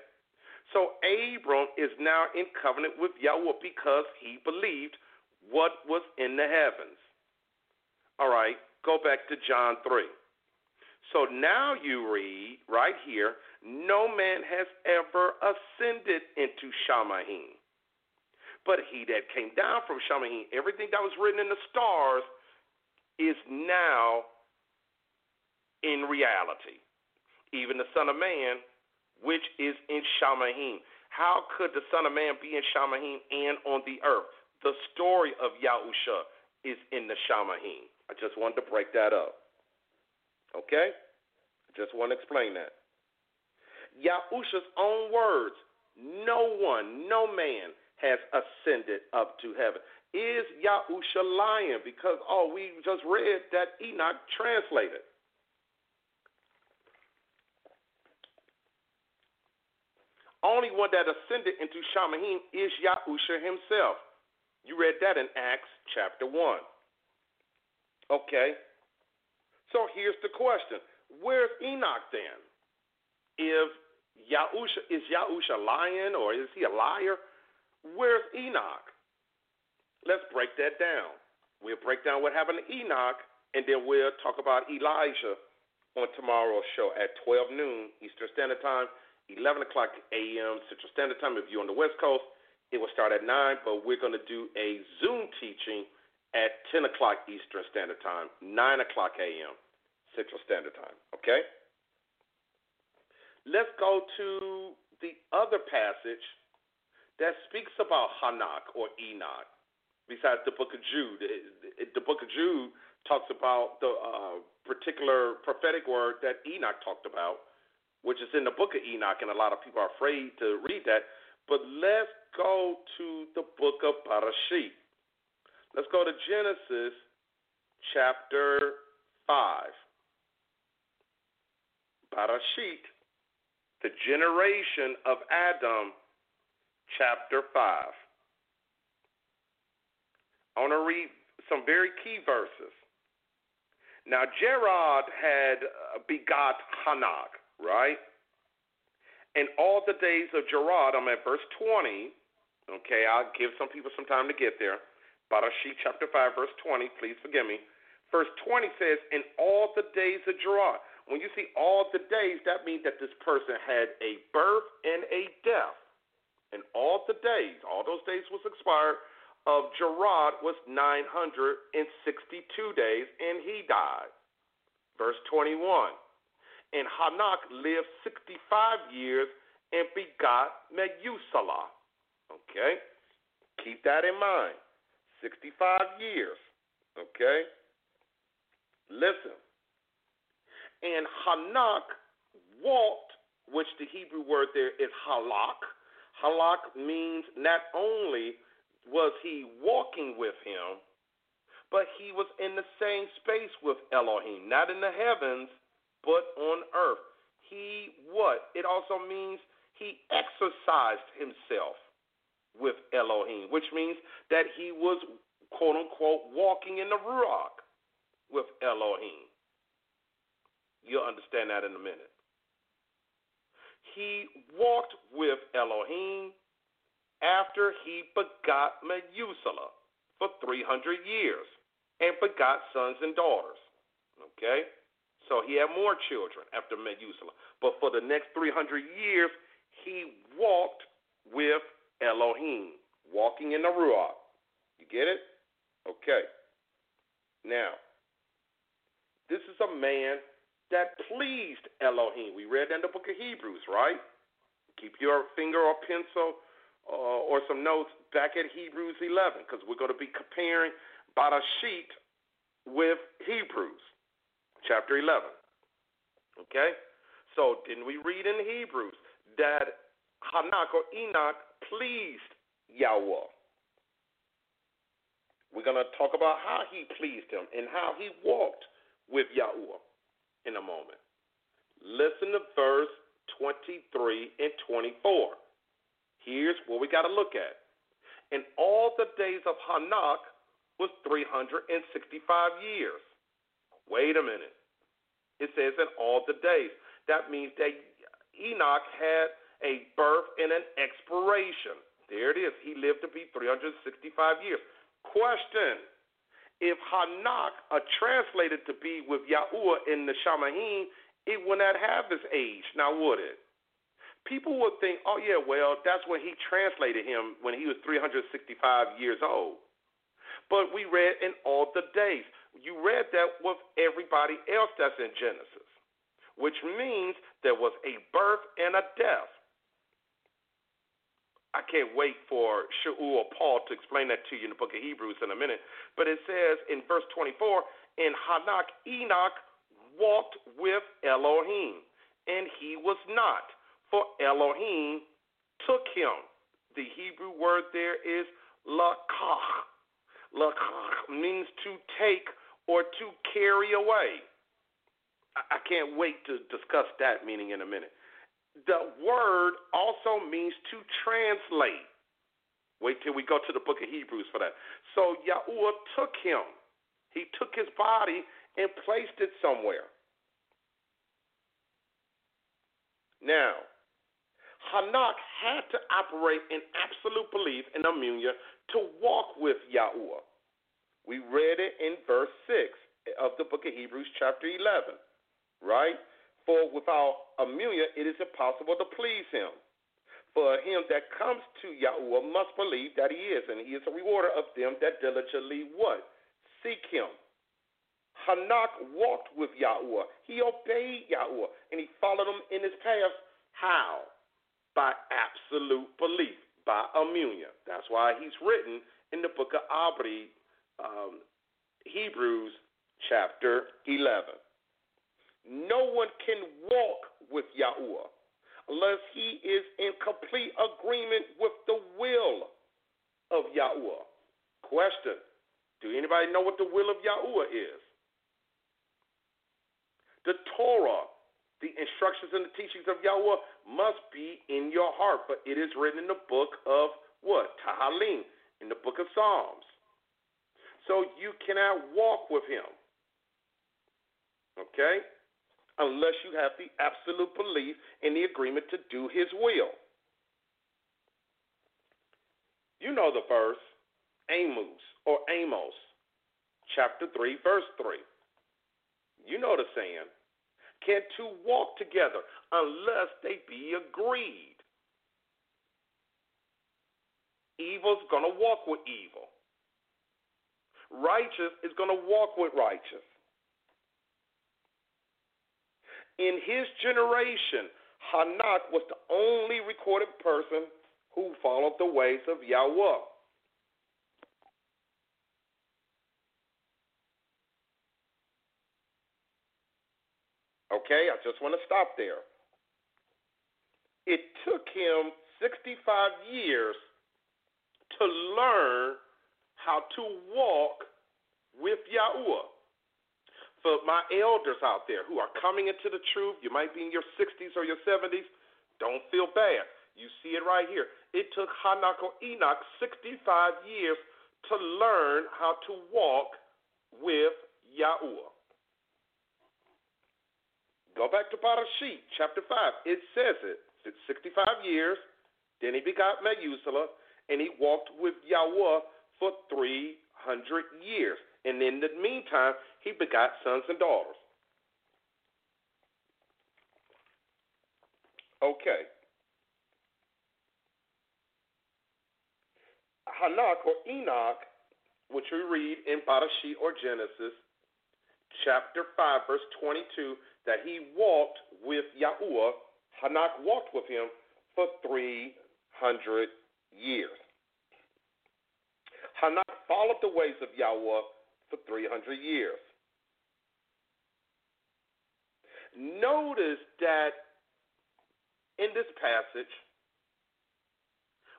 So Abram is now in covenant with Yahweh because he believed what was in the heavens. All right, go back to John 3. So now you read right here no man has ever ascended into Shamayim. But he that came down from Shamayim, everything that was written in the stars is now in reality. Even the Son of Man, which is in Shamayim. How could the Son of Man be in Shamayim and on the earth? The story of Yahusha is in the Shamayim. I just wanted to break that up. Okay? I just want to explain that. Yahusha's own words, no one, no man has ascended up to heaven. Is Yahusha lying? Because, oh, we just read that Enoch translated. Only one that ascended into Shamayim is Yahusha himself. You read that in Acts chapter 1. Okay. So here's the question Where's Enoch then? If Yahusha, is Yahusha lying or is he a liar? Where's Enoch? Let's break that down. We'll break down what happened to Enoch, and then we'll talk about Elijah on tomorrow's show at 12 noon Eastern Standard Time, 11 o'clock a.m. Central Standard Time. If you're on the West Coast, it will start at 9, but we're going to do a Zoom teaching at 10 o'clock Eastern Standard Time, 9 o'clock a.m. Central Standard Time. Okay? let's go to the other passage that speaks about Hanak or Enoch, besides the book of Jude. The book of Jude talks about the uh, particular prophetic word that Enoch talked about, which is in the book of Enoch, and a lot of people are afraid to read that. But let's go to the book of Barashit. Let's go to Genesis chapter 5. Barashit, the generation of Adam, chapter 5. I want to read some very key verses. Now, Jared had uh, begot Hanak, right? And all the days of Jared, I'm at verse 20. Okay, I'll give some people some time to get there. Barashit chapter 5, verse 20. Please forgive me. Verse 20 says, In all the days of Jared. When you see all the days, that means that this person had a birth and a death. And all the days, all those days was expired, of Jared was 962 days, and he died. Verse 21. And Hanak lived 65 years and begot Methuselah. Okay? Keep that in mind. 65 years. Okay? Listen. And Hanak walked, which the Hebrew word there is halak. Halak means not only was he walking with him, but he was in the same space with Elohim, not in the heavens, but on earth. He what? It also means he exercised himself with Elohim, which means that he was quote unquote walking in the Ruach with Elohim. You'll understand that in a minute. He walked with Elohim after he begot Methuselah for 300 years and begot sons and daughters. Okay? So he had more children after Methuselah. But for the next 300 years, he walked with Elohim, walking in the Ruach. You get it? Okay. Now, this is a man that pleased Elohim. We read in the book of Hebrews, right? Keep your finger or pencil uh, or some notes back at Hebrews 11 because we're going to be comparing Barashit with Hebrews chapter 11. Okay? So, didn't we read in Hebrews that Hanak or Enoch pleased Yahweh? We're going to talk about how he pleased him and how he walked with Yahweh in a moment. Listen to verse 23 and 24. Here's what we got to look at. And all the days of Hanak was 365 years. Wait a minute. It says in all the days. That means that Enoch had a birth and an expiration. There it is. He lived to be 365 years. Question if Hanak are translated to be with Yahuwah in the Shamayim, it would not have his age, now would it? People would think, oh, yeah, well, that's when he translated him when he was 365 years old. But we read in all the days. You read that with everybody else that's in Genesis, which means there was a birth and a death. I can't wait for Shaul or Paul to explain that to you in the book of Hebrews in a minute. But it says in verse 24, in Hanak, Enoch walked with Elohim, and he was not, for Elohim took him. The Hebrew word there is lakach. Lakach means to take or to carry away. I can't wait to discuss that meaning in a minute the word also means to translate. Wait till we go to the book of Hebrews for that. So Yahuwah took him. He took his body and placed it somewhere. Now, Hanak had to operate in absolute belief and communion to walk with Yahuwah. We in verse 6 of the book of Hebrews, chapter 11, right? For without Amelia, it is impossible to please him. For him that comes to Yahweh must believe that he is, and he is a rewarder of them that diligently what? Seek him. Hanak walked with Yahweh. He obeyed Yahweh, and he followed him in his path How? By absolute belief, by immunion. That's why he's written in the book of Abri, um, Hebrews chapter 11. No one can walk with Yahuwah unless he is in complete agreement with the will of Yahuwah. Question Do anybody know what the will of Yahuwah is? The Torah, the instructions and the teachings of Yahuwah must be in your heart, but it is written in the book of what? Tahalim, in the book of Psalms. So you cannot walk with him. Okay? Unless you have the absolute belief in the agreement to do his will. You know the verse, Amos or Amos, chapter 3, verse 3. You know the saying can two walk together unless they be agreed? Evil's going to walk with evil. Righteous is going to walk with righteous. In his generation, Hanak was the only recorded person who followed the ways of Yahweh. Okay, I just want to stop there. It took him 65 years to learn how to walk with Yahuwah. For my elders out there who are coming into the truth, you might be in your 60s or your 70s, don't feel bad. You see it right here. It took Hanak or Enoch 65 years to learn how to walk with Yahuwah. Go back to Parashit, chapter 5. It says it. It's 65 years. Then he begot Methuselah, and he walked with Yahweh for 300 years. And in the meantime, he begot sons and daughters. Okay. Hanak or Enoch, which we read in Parashit or Genesis, chapter 5, verse 22, that he walked with Yahuwah, Hanak walked with him for 300 years. Followed the ways of Yahweh for 300 years. Notice that in this passage,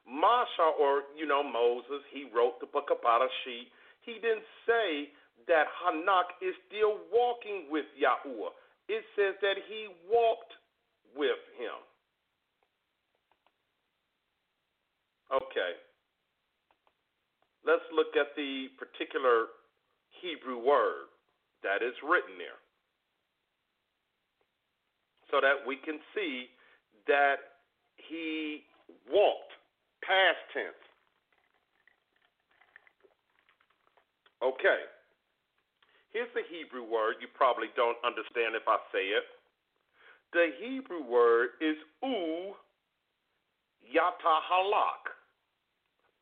Masha, or you know Moses, he wrote the book of Parashit. He didn't say that Hanak is still walking with Yahuwah it says that he walked with him. Okay. Let's look at the particular Hebrew word that is written there so that we can see that he walked past tense. Okay. Here's the Hebrew word. You probably don't understand if I say it. The Hebrew word is u yatahalak.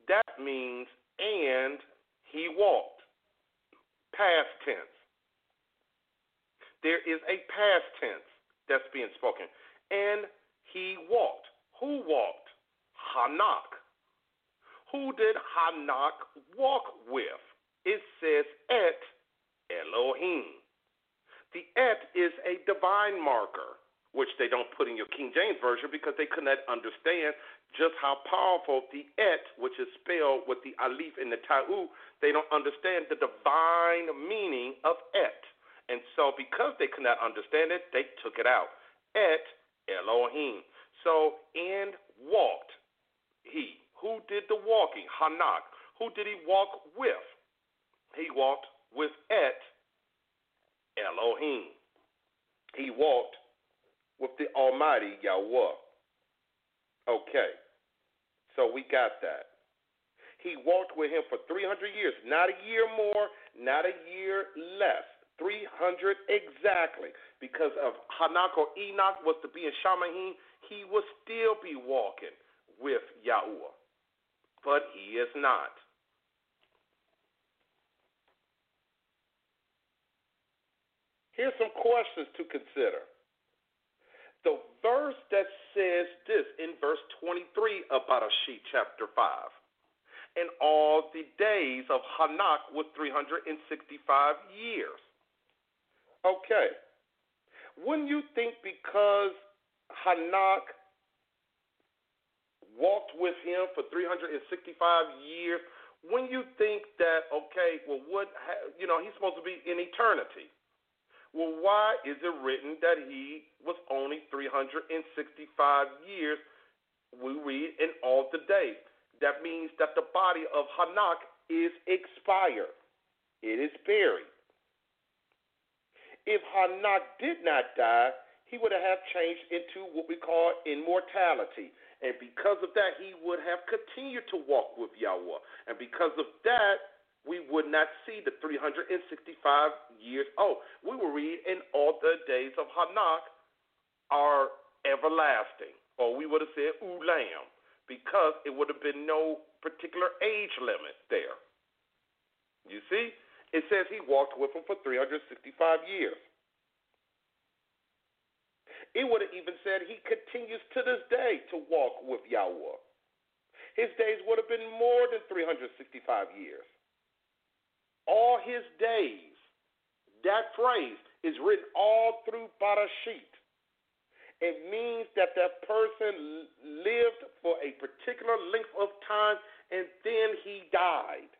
That means and he walked. Past tense. There is a past tense that's being spoken. And he walked. Who walked? Hanak. Who did Hanak walk with? It says et Elohim. The et is a divine marker, which they don't put in your King James Version because they could not understand just how powerful the et, which is spelled with the alif and the ta'u, they don't understand the divine meaning of et. And so, because they could not understand it, they took it out. Et Elohim. So, and walked he. Who did the walking? Hanak. Who did he walk with? He walked with Et Elohim. He walked with the Almighty Yahweh. Okay, so we got that. He walked with him for 300 years, not a year more, not a year less. 300 exactly. Because of Hanak or Enoch was to be in Shamayim, he would still be walking with Yahweh. But he is not. Here's some questions to consider. The verse that says this in verse 23 of Barashit chapter 5. And all the days of Hanak was 365 years. Okay. Wouldn't you think because Hanak walked with him for 365 years, when you think that okay, well, what you know, he's supposed to be in eternity. Well, why is it written that he was only 365 years? We read in all the days. That means that the body of Hanak is expired. It is buried. If Hanak did not die, he would have changed into what we call immortality. And because of that, he would have continued to walk with Yahweh. And because of that, we would not see the 365 years. Oh, we will read in all the days of Hanak are everlasting. Or we would have said Ulam, because it would have been no particular age limit there. You see? It says he walked with him for 365 years. It would have even said he continues to this day to walk with Yahweh. His days would have been more than 365 years all his days. That phrase is written all through Barashit. It means that that person lived for a particular length of time and then he died.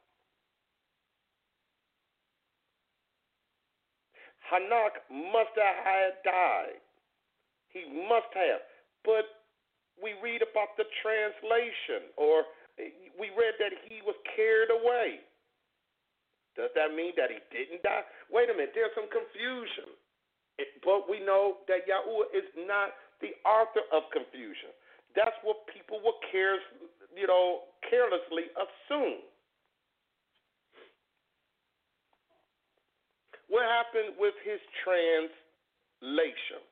Hanak must have died. He must have. But we read about the translation, or we read that he was carried away. Does that mean that he didn't die? Wait a minute, there's some confusion. but we know that Yahuwah is not the author of confusion. That's what people will care, you know, carelessly assume. What happened with his translation?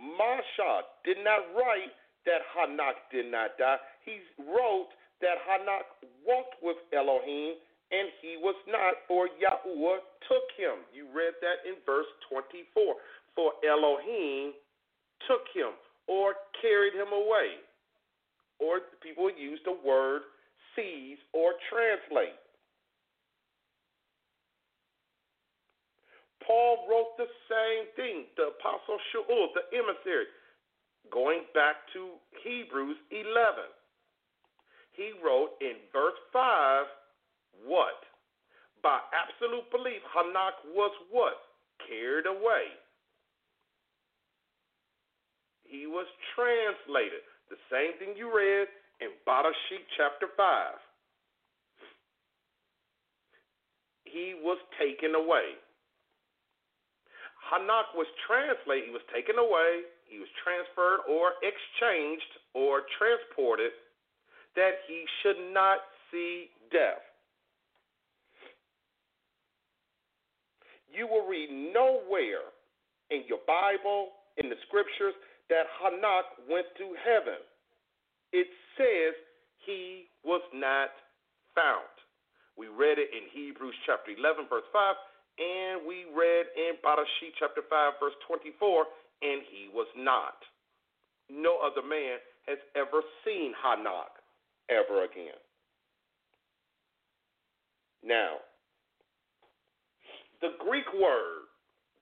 Mashah did not write that Hanak did not die. He wrote that Hanak walked with Elohim and he was not, for Yahuwah took him. You read that in verse 24. For Elohim took him or carried him away. Or people use the word seize or translate. Paul wrote the same thing. The Apostle Shaul, the emissary, going back to Hebrews 11. He wrote in verse 5 what? By absolute belief, Hanak was what? Carried away. He was translated. The same thing you read in Barashit chapter 5. He was taken away. Hanak was translated, he was taken away, he was transferred or exchanged or transported that he should not see death. You will read nowhere in your Bible, in the scriptures, that Hanak went to heaven. It says he was not found. We read it in Hebrews chapter 11, verse 5, and we read in Barashit chapter 5, verse 24, and he was not. No other man has ever seen Hanak ever again. Now, the Greek word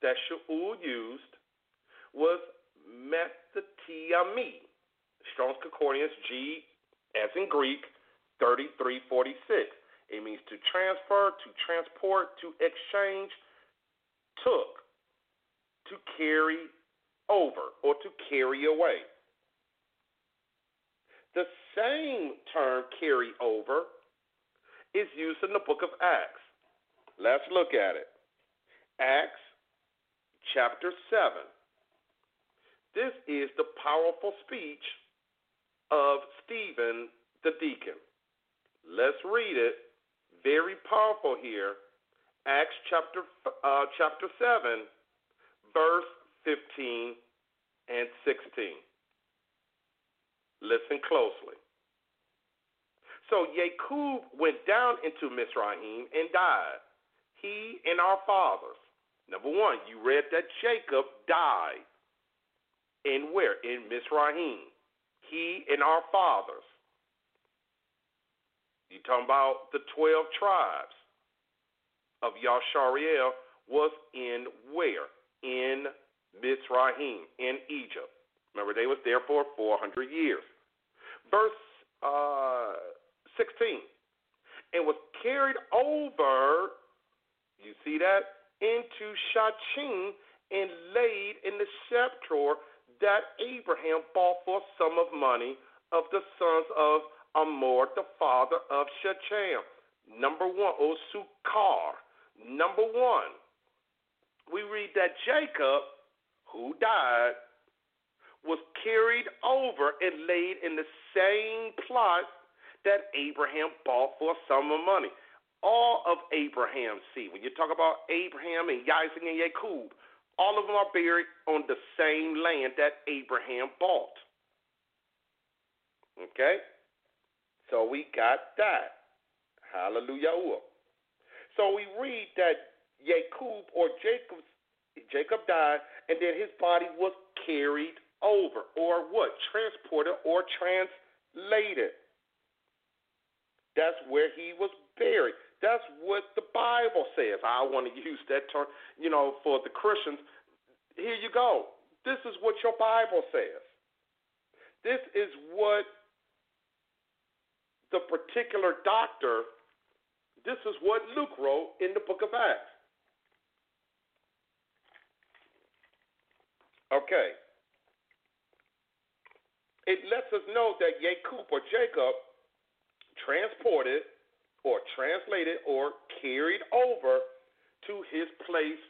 that Shaul used was metatithemi. Strong's Concordance G, as in Greek, 3346. It means to transfer, to transport, to exchange, took, to carry over, or to carry away. The same term, carry over, is used in the book of Acts. Let's look at it. Acts chapter 7. This is the powerful speech of Stephen the deacon. Let's read it. Very powerful here. Acts chapter uh, chapter 7, verse 15 and 16. Listen closely. So Jacob went down into Mizraim and died, he and our fathers. Number one, you read that Jacob died. in where? In Mizraim. He and our fathers. You talking about the 12 tribes of Yashariel was in where? In Mizraim, in Egypt. Remember, they was there for 400 years. Verse uh, 16. And was carried over, you see that, into Shachim and laid in the scepter that Abraham bought for a sum of money of the sons of Amor, the father of Shechem. Number one, Osukar. Number one, we read that Jacob, who died, was carried over and laid in the same plot that Abraham bought for a sum of money. All of Abraham's seed, when you talk about Abraham and Isaac and Jacob, all of them are buried on the same land that Abraham bought. Okay? So we got that. Hallelujah. So we read that Jacob or Jacob Jacob died and then his body was carried over or what? Transported or translated. That's where he was buried. That's what the Bible says. I want to use that term, you know, for the Christians. Here you go. This is what your Bible says. This is what the particular doctor, this is what Luke wrote in the book of Acts. Okay. It lets us know that Jacob or Jacob transported or translated or carried over to his place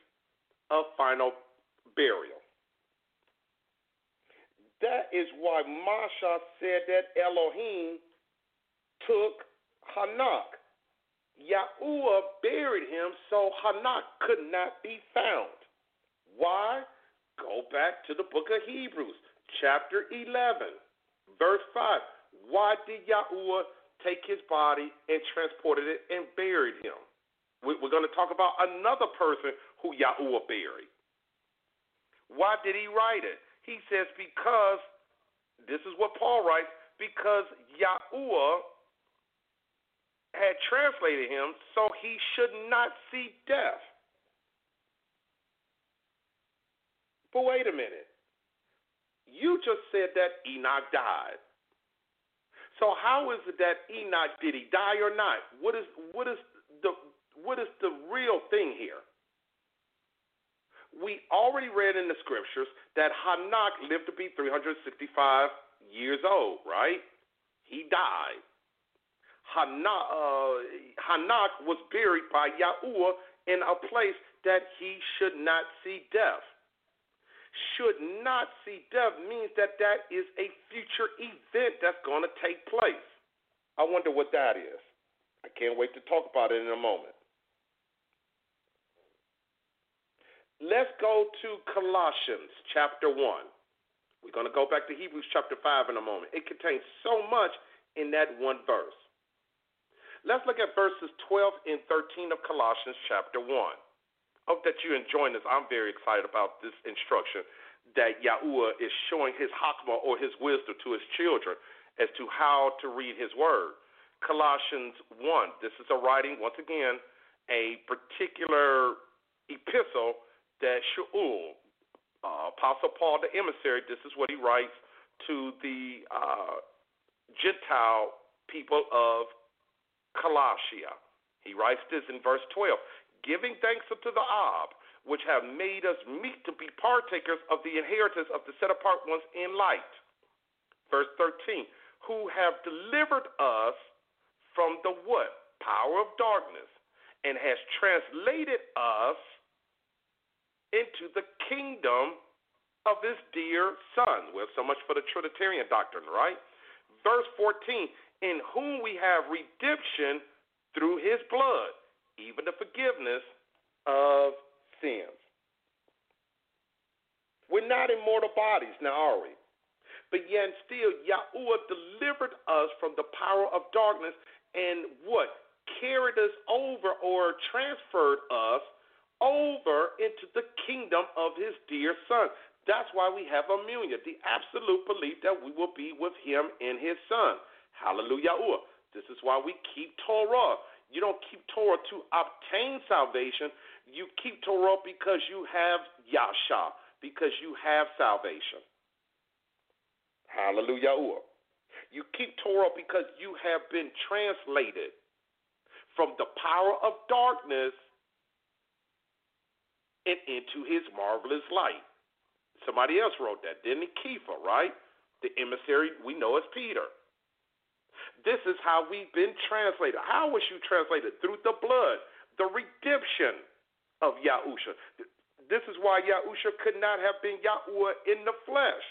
of final burial. That is why Masha said that Elohim took Hanak. Yahuwah buried him so Hanak could not be found. Why? Go back to the book of Hebrews, chapter 11, verse 5. Why did Yahuwah take his body and transported it and buried him. We're going to talk about another person who Yahuwah buried. Why did he write it? He says, because, this is what Paul writes, because Yahuwah had translated him so he should not see death. But wait a minute. You just said that Enoch died. So how is it that Enoch did he die or not? What is what is the what is the real thing here? We already read in the scriptures that Hanak lived to be 365 years old, right? He died. Hanak, uh, Hanak was buried by Yahuwah in a place that he should not see death should not see death means that that is a future event that's going to take place. I wonder what that is. I can't wait to talk about it in a moment. Let's go to Colossians chapter 1. We're going to go back to Hebrews chapter 5 in a moment. It contains so much in that one verse. Let's look at verses 12 and 13 of Colossians chapter 1 hope that you're enjoying this. I'm very excited about this instruction that Yahuwah is showing his hakma or his wisdom to his children as to how to read his word. Colossians 1. This is a writing, once again, a particular epistle that Shaul, uh, Apostle Paul the emissary, this is what he writes to the uh, Gentile people of Colossia. He writes this in verse 12 giving thanks unto the Ab, which have made us meet to be partakers of the inheritance of the set apart ones in light. Verse 13, who have delivered us from the what? Power of darkness, and has translated us into the kingdom of his dear son. Well, so much for the Trinitarian doctrine, right? Verse 14, in whom we have redemption through his blood even the forgiveness of sins. We're not in mortal bodies now, are we? But yet still, Yahuwah delivered us from the power of darkness and what? Carried us over or transferred us over into the kingdom of his dear son. That's why we have Amunia, the absolute belief that we will be with him and his son. Hallelujah. This is why we keep Torah. You don't keep Torah to obtain salvation. You keep Torah because you have Yasha, because you have salvation. Hallelujah. You keep Torah because you have been translated from the power of darkness and into his marvelous light. Somebody else wrote that, didn't he? Kepha, right? The emissary we know as Peter. This is how we've been translated. How was you translated? Through the blood, the redemption of Yahusha. This is why Yahusha could not have been Yahuwah in the flesh.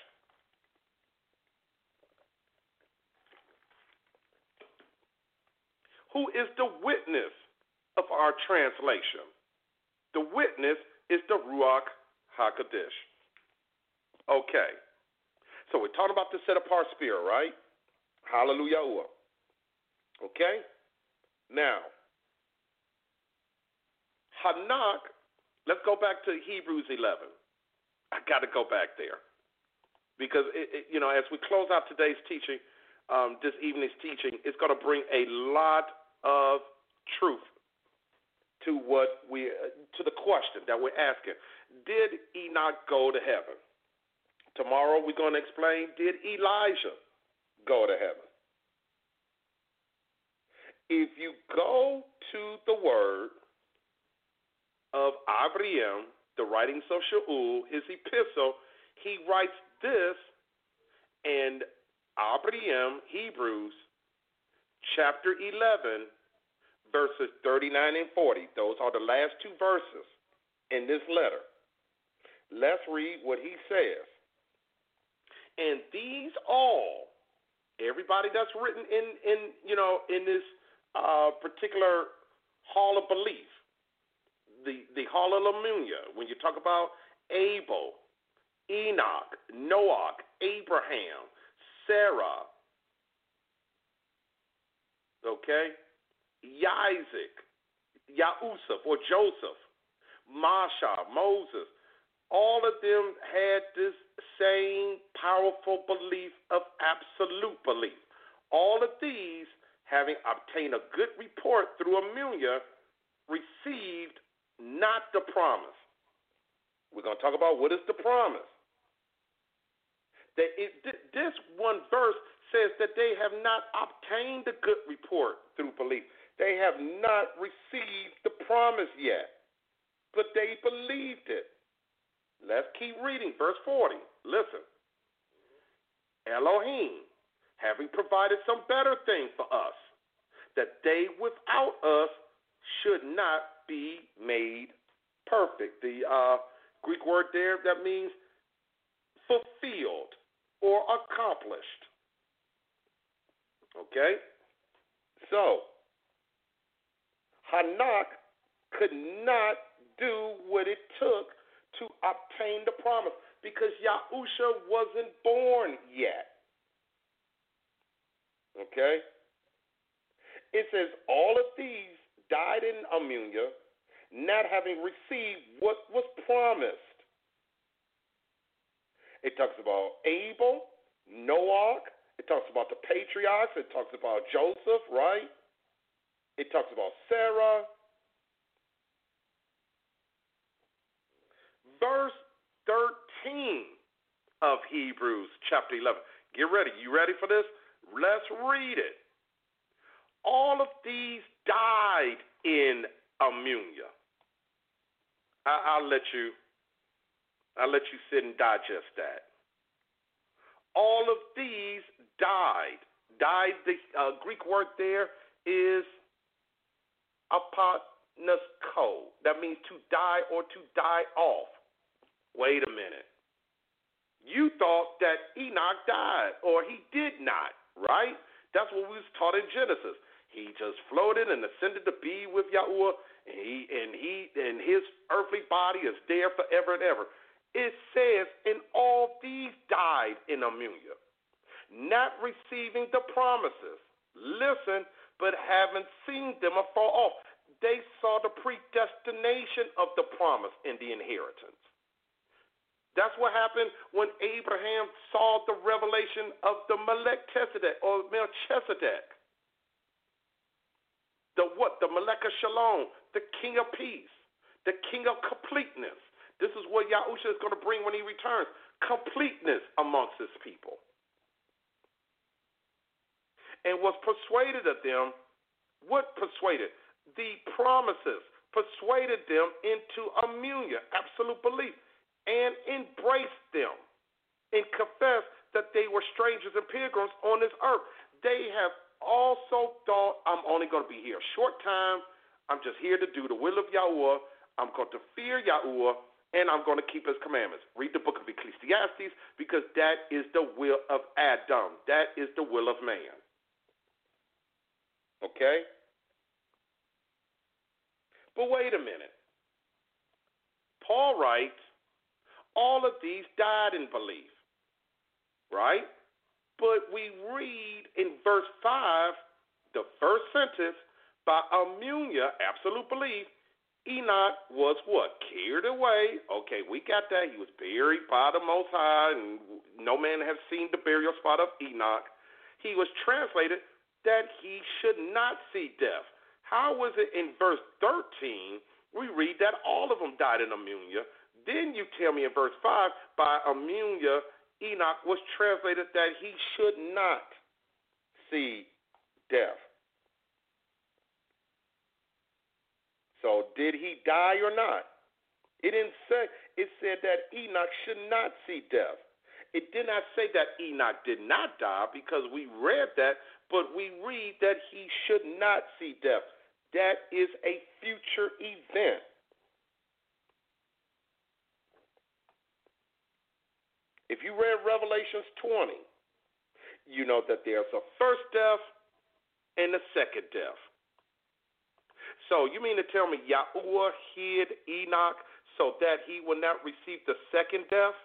Who is the witness of our translation? The witness is the Ruach HaKodesh. Okay. So we're talking about the set apart spirit, right? Hallelujah. Okay? Now, Hanak, let's go back to Hebrews 11. I got to go back there. Because, it, it, you know, as we close out today's teaching, um, this evening's teaching, it's going to bring a lot of truth to what we uh, to the question that we're asking. Did Enoch go to heaven? Tomorrow we're going to explain did Elijah go to heaven? If you go to the word of Abraham, the writings of Shaul, his epistle, he writes this in Abraham, Hebrews, chapter 11, verses 39 and 40. Those are the last two verses in this letter. Let's read what he says. And these all, everybody that's written in, in you know, in this uh, particular hall of belief, the, the hall of Lamunia, when you talk about Abel, Enoch, Noah, Abraham, Sarah, okay, Isaac, Yahusuf or Joseph, Masha, Moses, all of them had this same powerful belief of absolute belief. All of these, having obtained a good report through Amelia, received not the promise. We're going to talk about what is the promise. That it, this one verse says that they have not obtained a good report through belief. They have not received the promise yet, but they believed it. Let's keep reading. Verse 40. Listen. Elohim, having provided some better thing for us, that they without us should not be made perfect. The uh, Greek word there that means fulfilled or accomplished. Okay? So, Hanak could not do what it took to obtain the promise because Yahusha wasn't born yet. Okay? It says, all of these died in Amunia, not having received what was promised. It talks about Abel, Noah, it talks about the patriarchs, it talks about Joseph, right? It talks about Sarah, verse 13 of Hebrews chapter 11. Get ready. You ready for this? Let's read it. All of these died in Amunia. I, will let you. I'll let you sit and digest that. All of these died. Died. The uh, Greek word there is apothnesko. That means to die or to die off. Wait a minute. You thought that Enoch died, or he did not, right? That's what we was taught in Genesis. He just floated and ascended to be with Yahweh, and he and he and his earthly body is there forever and ever. It says, and all these died in Amunia, not receiving the promises. Listen, but haven't seen them afar off. They saw the predestination of the promise in the inheritance That's what happened when Abraham saw the revelation of the Melchizedek or Melchizedek. The what? The Melech Shalom, the King of Peace, the King of completeness. This is what Yahusha is going to bring when he returns completeness amongst his people. And was persuaded of them. What persuaded? The promises persuaded them into immunion, absolute belief and embraced them and confessed that they were strangers and pilgrims on this earth. They have also thought, I'm only going to be here a short time. I'm just here to do the will of Yahweh. I'm going to fear Yahweh, and I'm going to keep his commandments. Read the book of Ecclesiastes because that is the will of Adam. That is the will of man. Okay? But wait a minute. Paul writes, all of these died in belief, right? But we read in verse 5, the first sentence, by immunia, absolute belief, Enoch was what? Carried away. Okay, we got that. He was buried by the Most High, and no man has seen the burial spot of Enoch. He was translated that he should not see death. How was it in verse 13? We read that all of them died in immunia. Then you tell me in verse 5 by immunia, Enoch was translated that he should not see death. So did he die or not? It didn't say. It said that Enoch should not see death. It did not say that Enoch did not die because we read that, but we read that he should not see death. That is a future event. If you read Revelations 20, you know that there's a first death and a second death. So you mean to tell me Yahuwah hid Enoch so that he will not receive the second death?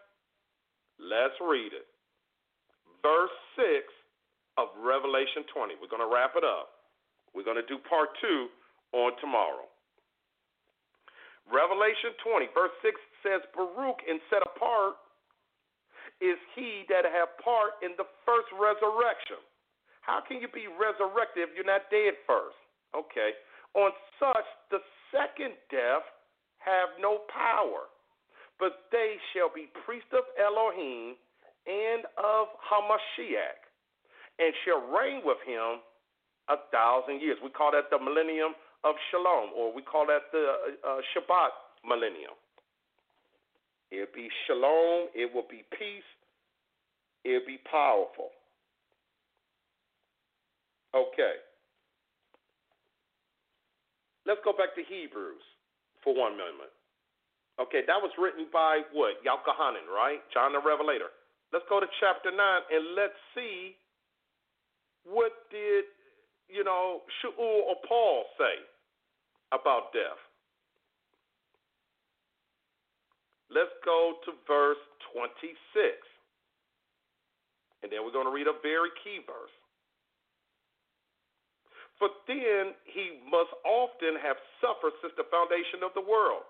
Let's read it. Verse 6 of Revelation 20. We're going to wrap it up. We're going to do part two on tomorrow. Revelation 20, verse 6 says, Baruch and set apart is he that have part in the first resurrection. How can you be resurrected if you're not dead first? Okay. On such, the second death have no power, but they shall be priests of Elohim and of Hamashiach, and shall reign with him a thousand years. We call that the millennium of Shalom, or we call that the uh, Shabbat millennium. It'll be shalom. It will be peace. It'll be powerful. Okay. Let's go back to Hebrews for one moment. Okay, that was written by what? Yahukahanan, right? John the Revelator. Let's go to chapter 9 and let's see what did, you know, Shaul or Paul say about death. Let's go to verse 26. And then we're going to read a very key verse. For then he must often have suffered since the foundation of the world.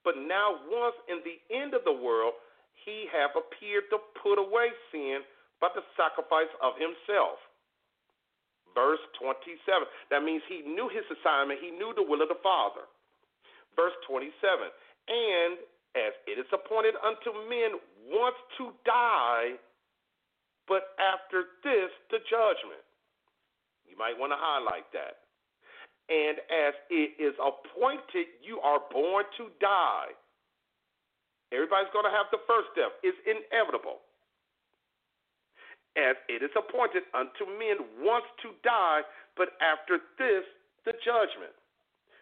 But now, once in the end of the world, he have appeared to put away sin by the sacrifice of himself. Verse 27. That means he knew his assignment, he knew the will of the Father. Verse 27. And as it is appointed unto men once to die, but after this, the judgment. You might want to highlight that. And as it is appointed, you are born to die. Everybody's going to have the first death. It's inevitable. As it is appointed unto men once to die, but after this, the judgment.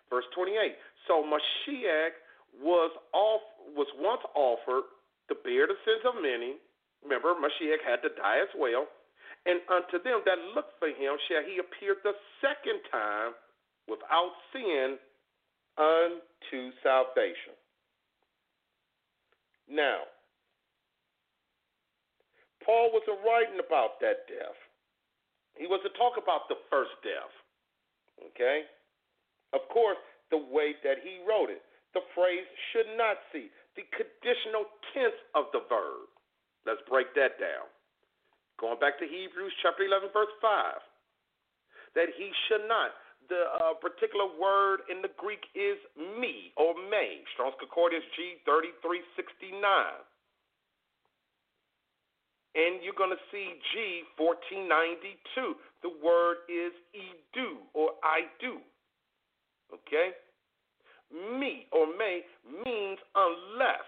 Verse 28. So Mashiach was off was once offered to bear the sins of many. Remember, Mashiach had to die as well. And unto them that look for him shall he appear the second time without sin unto salvation. Now, Paul wasn't writing about that death. He was to talk about the first death. Okay? Of course, the way that he wrote it. The phrase should not see, the conditional tense of the verb. Let's break that down. Going back to Hebrews chapter 11, verse 5. That he should not. The uh, particular word in the Greek is me or may. Strong's Concordance G 3369. And you're going to see G 1492. The word is edu or I do. Okay? Me or may means unless.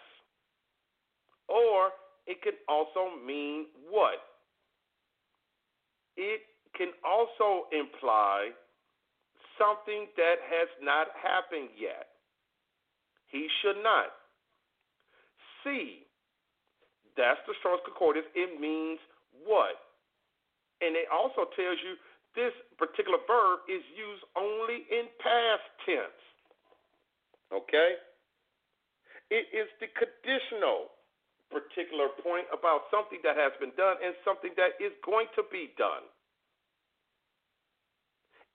Or it can also mean what? It can also imply something that has not happened yet. He should not. See, that's the Strong's Concordance. It means what? And it also tells you this particular verb is used only in past tense. Okay? It is the conditional particular point about something that has been done and something that is going to be done.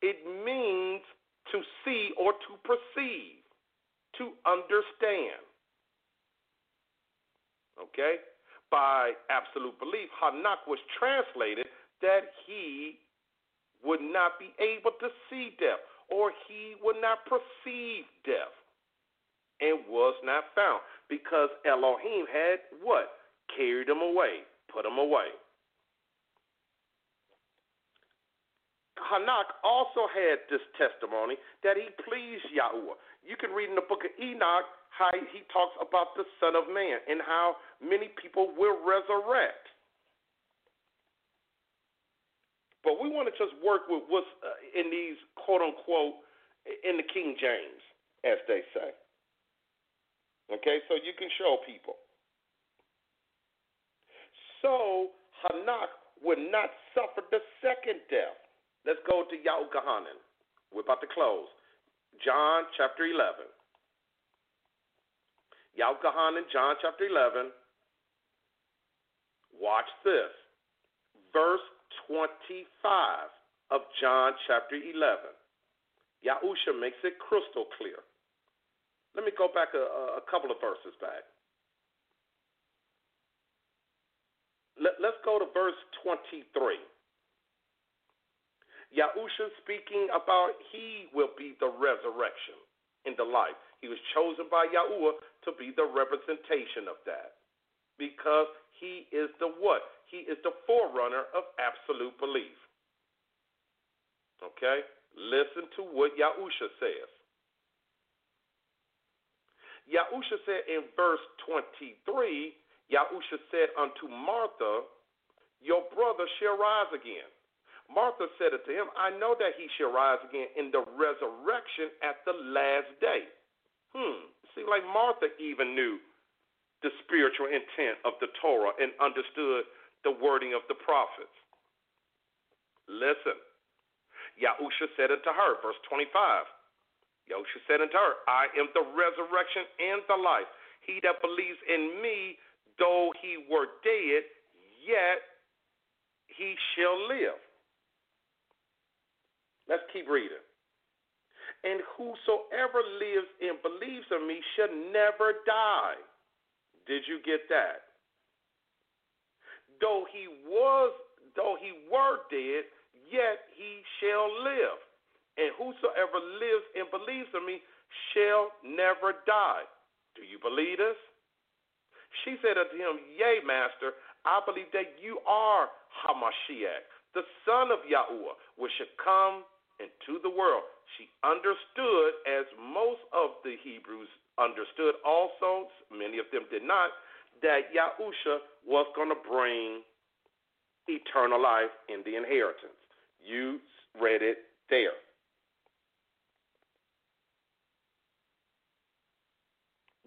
It means to see or to perceive, to understand. Okay? by absolute belief, Hanak was translated that he would not be able to see death or he would not perceive death and was not found because Elohim had what? Carried him away, put him away. Hanak also had this testimony that he pleased Yahweh. You can read in the book of Enoch how he talks about the Son of Man and how many people will resurrect. But we want to just work with what's uh, in these quote unquote in the King James, as they say. Okay, so you can show people. So Hanak would not suffer the second death. Let's go to Yahukahanan. We're about to close. John chapter 11. Yahukahanan, John chapter 11. Watch this. Verse 25 of John chapter 11. Yahusha makes it crystal clear. Let me go back a, a couple of verses back. Let, us go to verse 23. Yahusha speaking about he will be the resurrection in the life. He was chosen by Yahuwah to be the representation of that. Because he is the what? He is the forerunner of absolute belief. Okay? Listen to what Yahusha says. Yahusha said in verse 23, Yahusha said unto Martha, Your brother shall rise again. Martha said unto him, I know that he shall rise again in the resurrection at the last day. Hmm. Seems like Martha even knew the spiritual intent of the Torah and understood the wording of the prophets. Listen. Yahusha said unto her, verse 25. Yahusha said unto her, I am the resurrection and the life. He that believes in me, though he were dead, yet he shall live. Let's keep reading and whosoever lives and believes in me shall never die. Did you get that? Though he was, though he were dead, yet he shall live. And whosoever lives and believes in me shall never die. Do you believe this? She said unto him, Yea, master, I believe that you are Hamashiach, the son of Yahuwah, which should come into the world. She understood, as most of the Hebrews understood also, many of them did not, that Yahusha was going to bring eternal life in the inheritance. You read it there.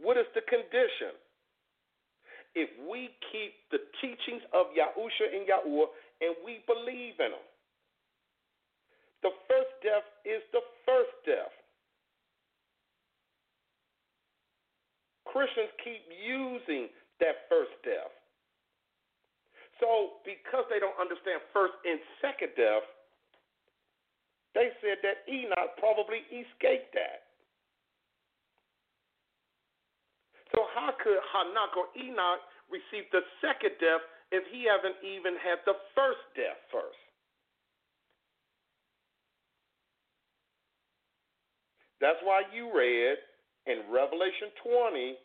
What is the condition? If we keep the teachings of Yahusha and Yahuwah and we believe in them, the first death is the first death. Christians keep using that first death. So, because they don't understand first and second death, they said that Enoch probably escaped that. So, how could Hanak or Enoch receive the second death if he haven't even had the first death first? That's why you read in Revelation 20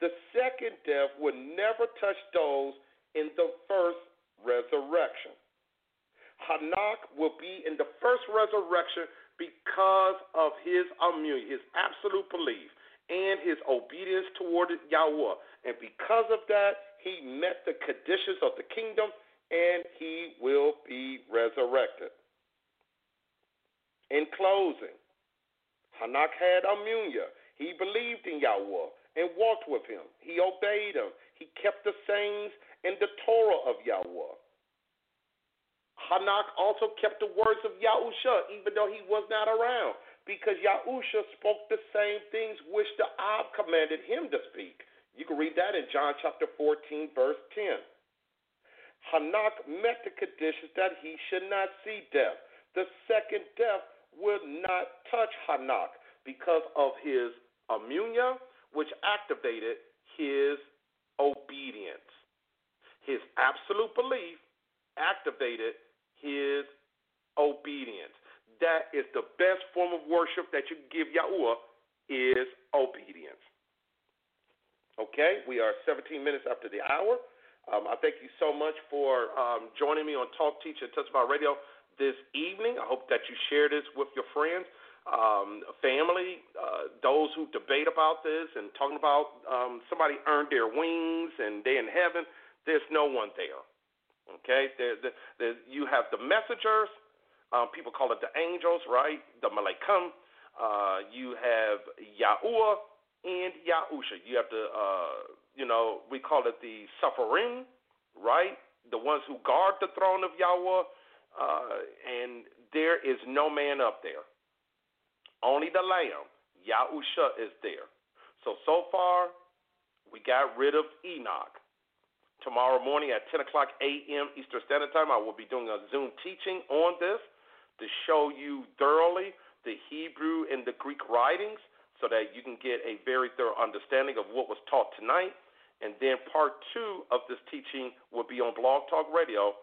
the second death would never touch those in the first resurrection. Hanak will be in the first resurrection because of his immunity, his absolute belief, and his obedience toward Yahweh. And because of that, he met the conditions of the kingdom and he will be resurrected. In closing, Hanak had immunia. He believed in Yahweh and walked with him. He obeyed him. He kept the sayings and the Torah of Yahweh. Hanak also kept the words of Yahusha, even though he was not around, because Yahusha spoke the same things which the Ab commanded him to speak. You can read that in John chapter 14, verse 10. Hanak met the conditions that he should not see death. The second death would not touch Hanak because of his immunia, which activated his obedience. His absolute belief activated his obedience. That is the best form of worship that you give Yahuwah is obedience. Okay, we are 17 minutes after the hour. Um, I thank you so much for um, joining me on Talk, Teach, and Testify Radio this evening. I hope that you share this with your friends, um, family, uh, those who debate about this and talking about um, somebody earned their wings and they're in heaven. There's no one there. Okay, there, there, there, you have the messengers. Um, people call it the angels, right? The Malakim. Uh, you have Yahuwah and Yahusha. You have the, uh, you know, we call it the Seraphim, right? The ones who guard the throne of Yahweh. Uh, and there is no man up there. Only the Lamb, Yahusha, is there. So, so far, we got rid of Enoch. Tomorrow morning at 10 o'clock a.m. Eastern Standard Time, I will be doing a Zoom teaching on this to show you thoroughly the Hebrew and the Greek writings so that you can get a very thorough understanding of what was taught tonight. And then part two of this teaching will be on Blog Talk Radio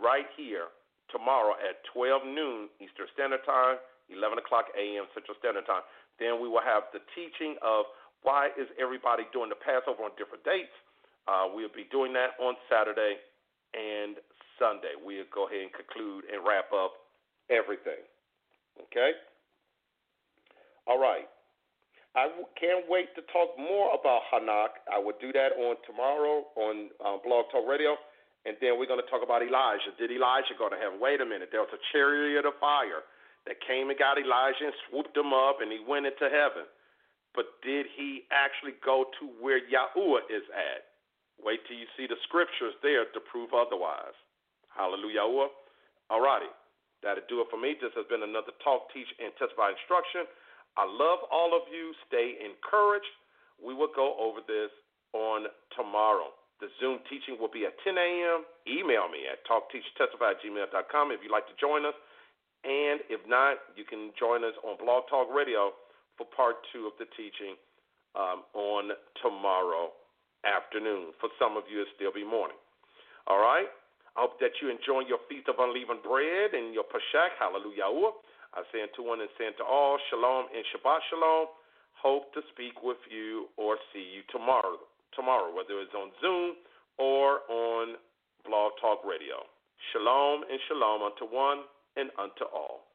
right here tomorrow at 12 noon Eastern Standard Time, 11 o'clock a.m. Central Standard Time. Then we will have the teaching of why is everybody doing the Passover on different dates uh, we'll be doing that on Saturday and Sunday. We'll go ahead and conclude and wrap up everything. Okay? All right. I can't wait to talk more about Hanak. I will do that on tomorrow on uh, Blog Talk Radio. And then we're going to talk about Elijah. Did Elijah go to heaven? Wait a minute. There was a chariot of fire that came and got Elijah and swooped him up, and he went into heaven. But did he actually go to where Yahuwah is at? Wait till you see the scriptures there to prove otherwise. Hallelujah. All righty. That'll do it for me. This has been another talk, teach, and testify instruction. I love all of you. Stay encouraged. We will go over this on tomorrow. The Zoom teaching will be at 10 a.m. Email me at talkteachtestify at gmail.com if you'd like to join us. And if not, you can join us on Blog Talk Radio for part two of the teaching um, on tomorrow afternoon. For some of you, it'll still be morning. All right? Hope that you enjoy your feast of unleavened bread and your Pashak. Hallelujah. I say unto one and say unto all, Shalom and Shabbat Shalom. Hope to speak with you or see you tomorrow, tomorrow, whether it's on Zoom or on Blog Talk Radio. Shalom and shalom unto one and unto all.